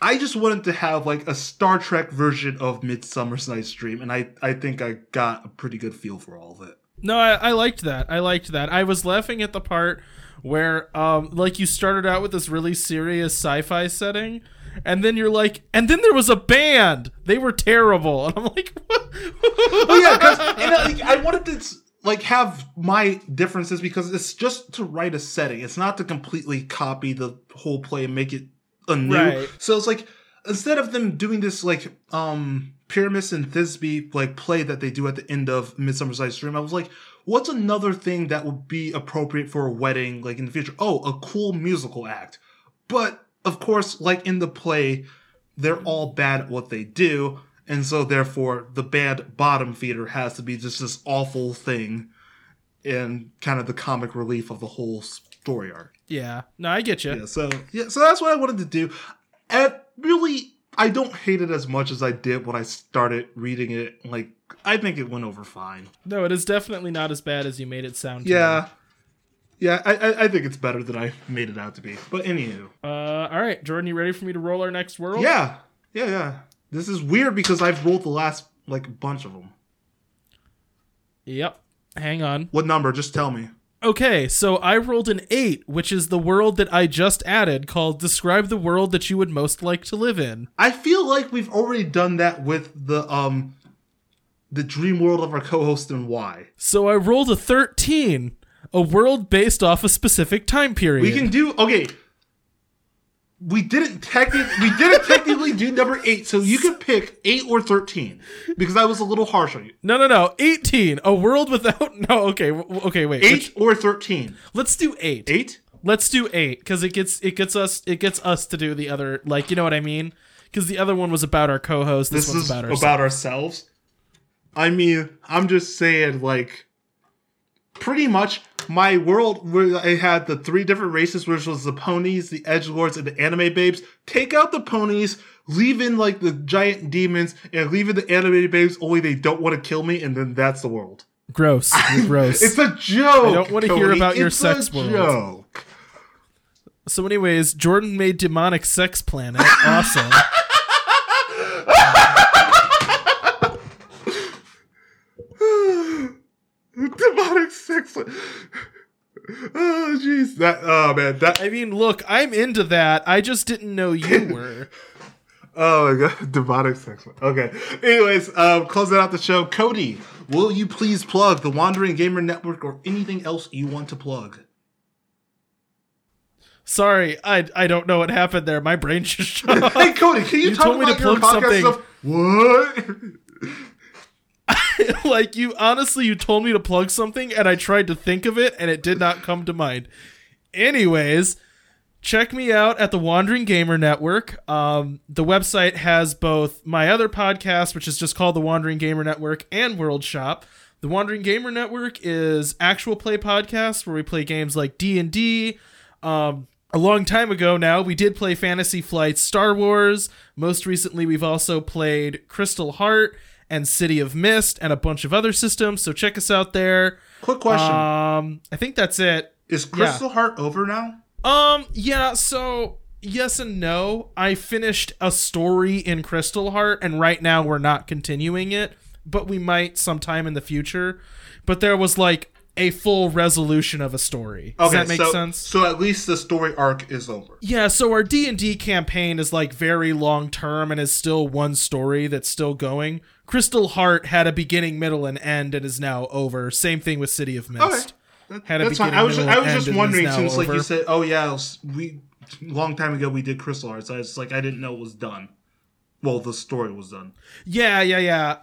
I just wanted to have like a Star Trek version of Midsummer's Night's Dream, and I I think I got a pretty good feel for all of it.
No, I, I liked that. I liked that. I was laughing at the part where, um, like you started out with this really serious sci-fi setting, and then you're like, and then there was a band. They were terrible, and I'm like, what?
Oh yeah, because like, I wanted to like have my differences because it's just to write a setting. It's not to completely copy the whole play and make it anew.
Right.
So it's like instead of them doing this like um Pyramus and Thisbe like play that they do at the end of Midsummer's Night's Dream, I was like, what's another thing that would be appropriate for a wedding like in the future? Oh, a cool musical act. But of course, like in the play, they're all bad at what they do, and so therefore the bad bottom feeder has to be just this awful thing and kind of the comic relief of the whole story arc.
yeah, no, I get you.
Yeah, so yeah, so that's what I wanted to do. And really I don't hate it as much as I did when I started reading it. Like I think it went over fine.
No, it is definitely not as bad as you made it sound. to me.
Yeah. I, I I think it's better than I made it out to be. But anywho.
Uh, all right, Jordan, you ready for me to roll our next world?
Yeah. Yeah, yeah. This is weird because I've rolled the last like bunch of them.
Yep. Hang on.
What number? Just tell me.
Okay, so I rolled an eight, which is the world that I just added called Describe the World That You Would Most Like to Live In.
I feel like we've already done that with the um the dream world of our co-host and why.
So I rolled a 13, a world based off a specific time period.
We can do okay. We didn't technically we didn't technically do number eight, so you can pick eight or thirteen because I was a little harsh on you.
No, no, no. 18, a world without No, okay. Okay, wait.
Eight
which-
or thirteen.
let's do 8.
Eight.
Let's do 8 cuz it gets it gets us it gets us to do the other like, you know what I mean? Cuz the other one was about our co-host, this,
This
one's
is
about
about,
ourselves.
ourselves. I mean, I'm just saying, like, pretty much my world where I had the three different races, which was the ponies, the edge lords, and the anime babes. Take out the ponies, leave in like the giant demons, and leave in the anime babes. Only they don't want to kill me, and then that's the world.
Gross. You're gross.
It's a joke.
I don't wanna hear
Cody.
about your sex
a
world.
Joke.
so anyways, Jordan made Demonic Sex Planet. Awesome.
Demonic sex. Oh jeez, that oh man, that
I mean, look, I'm into that. I just didn't know you were.
Oh my god, demonic sex. Okay. Anyways, um, closing out the show, Cody, will you please plug the Wandering Gamer Network or anything else you want to plug?
Sorry, I I don't know what happened there. My brain just shut off.
Hey, Cody, can you,
You
talk
told me to
about your
plug
podcast
something.
stuff? What?
like you honestly you told me to plug something and I tried to think of it and it did not come to mind. Anyways, check me out at the Wandering Gamer Network. Um, the website has both my other podcast, which is just called the Wandering Gamer Network, and World Shop. The Wandering Gamer Network is actual play podcasts where we play games like D and D. Um, a long time ago now, we did play Fantasy Flight Star Wars. Most recently, we've also played Crystal Heart and City of Mist and a bunch of other systems. So check us out there.
Quick question:
Um, I think that's it.
Is Crystal Heart over now?
Um, yeah, so yes and no. I finished a story in Crystal Heart, and right now we're not continuing it, but we might sometime in the future. But there was like a full resolution of a story. Does that make
so,
sense?
So at least the story arc is over.
Yeah, so our D&D campaign is like very long term and is still one story that's still going. Crystal Heart had a beginning, middle and end and is now over. Same thing with City of Mist.
Okay. That-
Had a
that's fine. I was just, I was just wondering since like
over.
you said, oh yeah, we long time ago we did Crystal Hearts. I was like I didn't know it was done. Well, the story was done.
Yeah, yeah, yeah.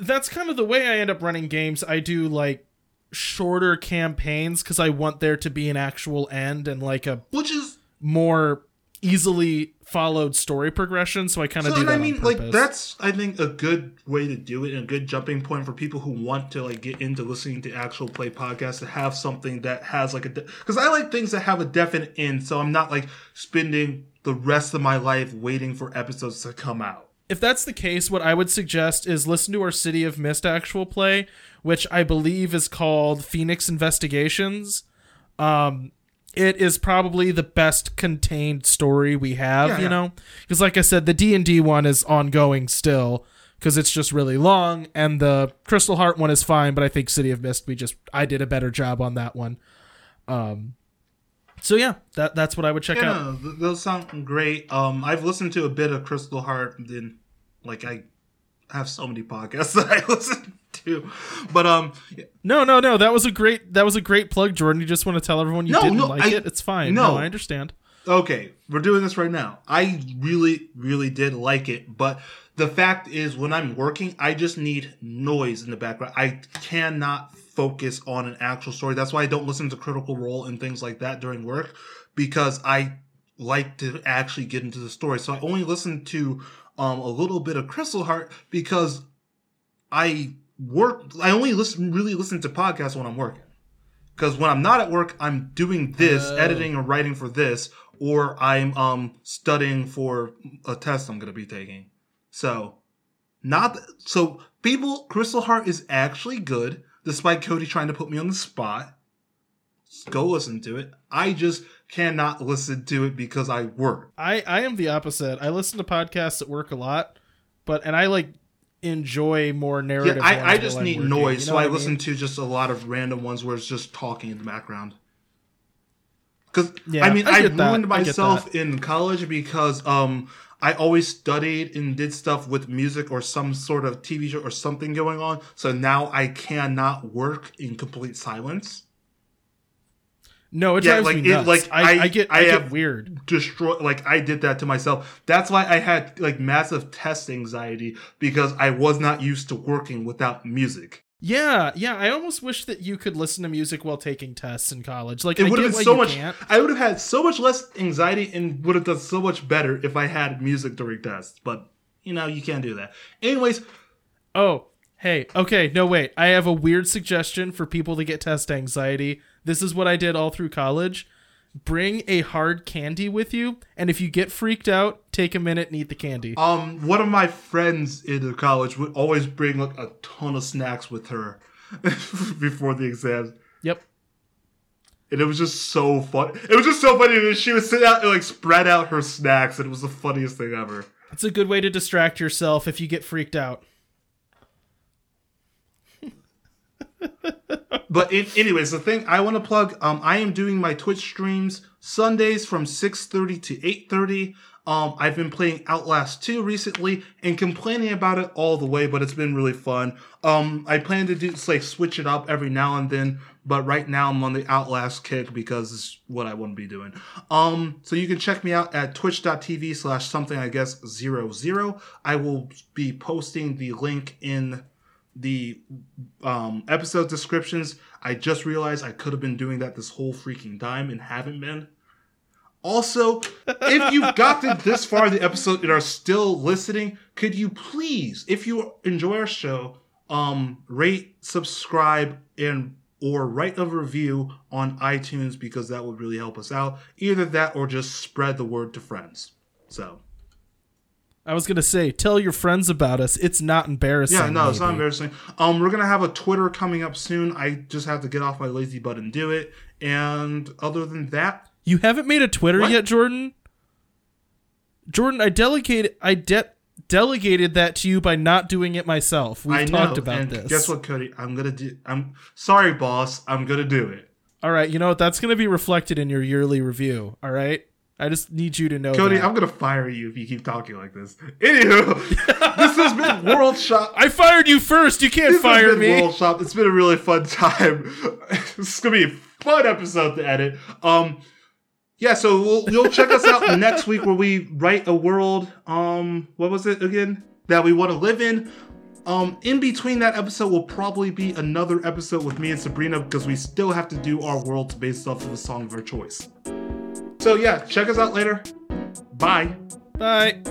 That's kind of the way I end up running games. I do like shorter campaigns because I want there to be an actual end and like a
Which is
more easily followed story progression. So I kind of
so,
do
I mean like that's I think a good way to do it and a good jumping point for people who want to like get into listening to actual play podcasts to have something that has like a because I like things that have a definite end. So I'm not like spending the rest of my life waiting for episodes to come out.
if that's the case, what I would suggest is listen to our City of Mist actual play, which I believe is called Phoenix Investigations. Um, it is probably the best contained story we have,
Yeah,
you
yeah.
know, because like I said, the D and D one is ongoing still because it's just really long, and the Crystal Heart one is fine, but I think City of Mist we just I did a better job on that one. Um, so yeah, that that's what I would check
Yeah,
out.
no, those sound great. Um, I've listened to a bit of Crystal Heart. and Then, like, I have so many podcasts that I listen to, but um,
No, no, no. That was a great. That was a great plug, Jordan. You just want to tell everyone you
No,
didn't
no,
like
I-
it. It's fine.
no.
No, I understand.
okay, we're doing this right now. I really, really did like it, but the fact is, when I'm working, I just need noise in the background. I cannot focus on an actual story. That's why I don't listen to Critical Role and things like that during work because I like to actually get into the story. So I only listen to um, a little bit of Crystal Heart because I work. I only listen really listen to podcasts when I'm working. Because when I'm not at work, I'm doing this,
Oh.
editing or writing for this, or I'm um studying for a test I'm gonna be taking. So, not so people. Crystal Heart is actually good, despite Cody trying to put me on the spot. Go listen to it. I just cannot listen to it because I work.
I I am the opposite. I listen to podcasts at work a lot, but and I like enjoy more
Yeah,
narrative.
I,
ones
I just need noise,
you
so
know
I
what
listen to just a lot of random ones where it's just talking in the background. Because
Yeah,
I mean,
I
I,
that.
ruined
I
myself in college because um I always studied and did stuff with music or some sort of TV show or something going on. So now I cannot work in complete silence.
No, it
Yeah,
drives
like,
me
it-
nuts.
like,
I,
I-
I get
I
I, get weird.
destroy like I did that to myself. That's why I had like massive test anxiety because I was not used to working without music.
Yeah, yeah. I almost wish that you could listen to music while taking tests in college. Like
It
I
would have been so much.
Can't.
I would have had so much less anxiety and would have done so much better if I had music during tests. But you know, you can't do that. Anyways,
Oh, hey, okay, no, wait. I have a weird suggestion for people to get test anxiety. This is what I did all through college. Bring a hard candy with you, and if you get freaked out, take a minute and eat the candy.
um, one of my friends in college would always bring like a ton of snacks with her before the exams.
Yep.
And it was just so fun. It was just so funny that she would sit out and like spread out her snacks, and it was the funniest thing ever.
It's a good way to distract yourself if you get freaked out.
But in, anyways, the thing I want to plug, um, I am doing my Twitch streams Sundays from 6:30 to 8:30. Um, I've been playing Outlast 2 recently and complaining about it all the way, but it's been really fun. Um, I plan to do like switch it up every now and then, but right now I'm on the Outlast kick because it's what I want to be doing. Um, so you can check me out at twitch.tv slash something I guess zero zero. I will be posting the link in the um, episode descriptions. I just realized I could have been doing that this whole freaking time and haven't been. Also, if you've gotten this far in the episode and are still listening, could you please, if you enjoy our show, um, rate, subscribe, and or write a review on iTunes because that would really help us out. Either that or just spread the word to friends. So
I was gonna say, tell your friends about us. It's not embarrassing.
Yeah, no, it's not embarrassing. Um, we're gonna have a Twitter coming up soon. I just have to get off my lazy butt and do it. And other than that,
You haven't made a Twitter
What?
yet, Jordan? Jordan, I delegated I de- delegated that to you by not doing it myself. We've talked
know.
about
and
this.
Guess what, Cody? I'm gonna do. I'm sorry, boss. I'm gonna do it.
All right, you know what? That's going to be reflected in your yearly review. All right. I just need you to know.
Cody,
that.
I'm gonna fire you if you keep talking like this. Anywho, this has been World Shop.
I fired you first. You can't
This has
fire
been
me.
World Shop. It's been a really fun time. this is gonna be a fun episode to edit. Um, yeah. So we'll, you'll check us out next week where we write a world. Um, what was it again? That we want to live in. Um, in between that episode will probably be another episode with me and Sabrina because we still have to do our worlds based off of a song of our choice. So yeah, check us out later. Bye.
Bye.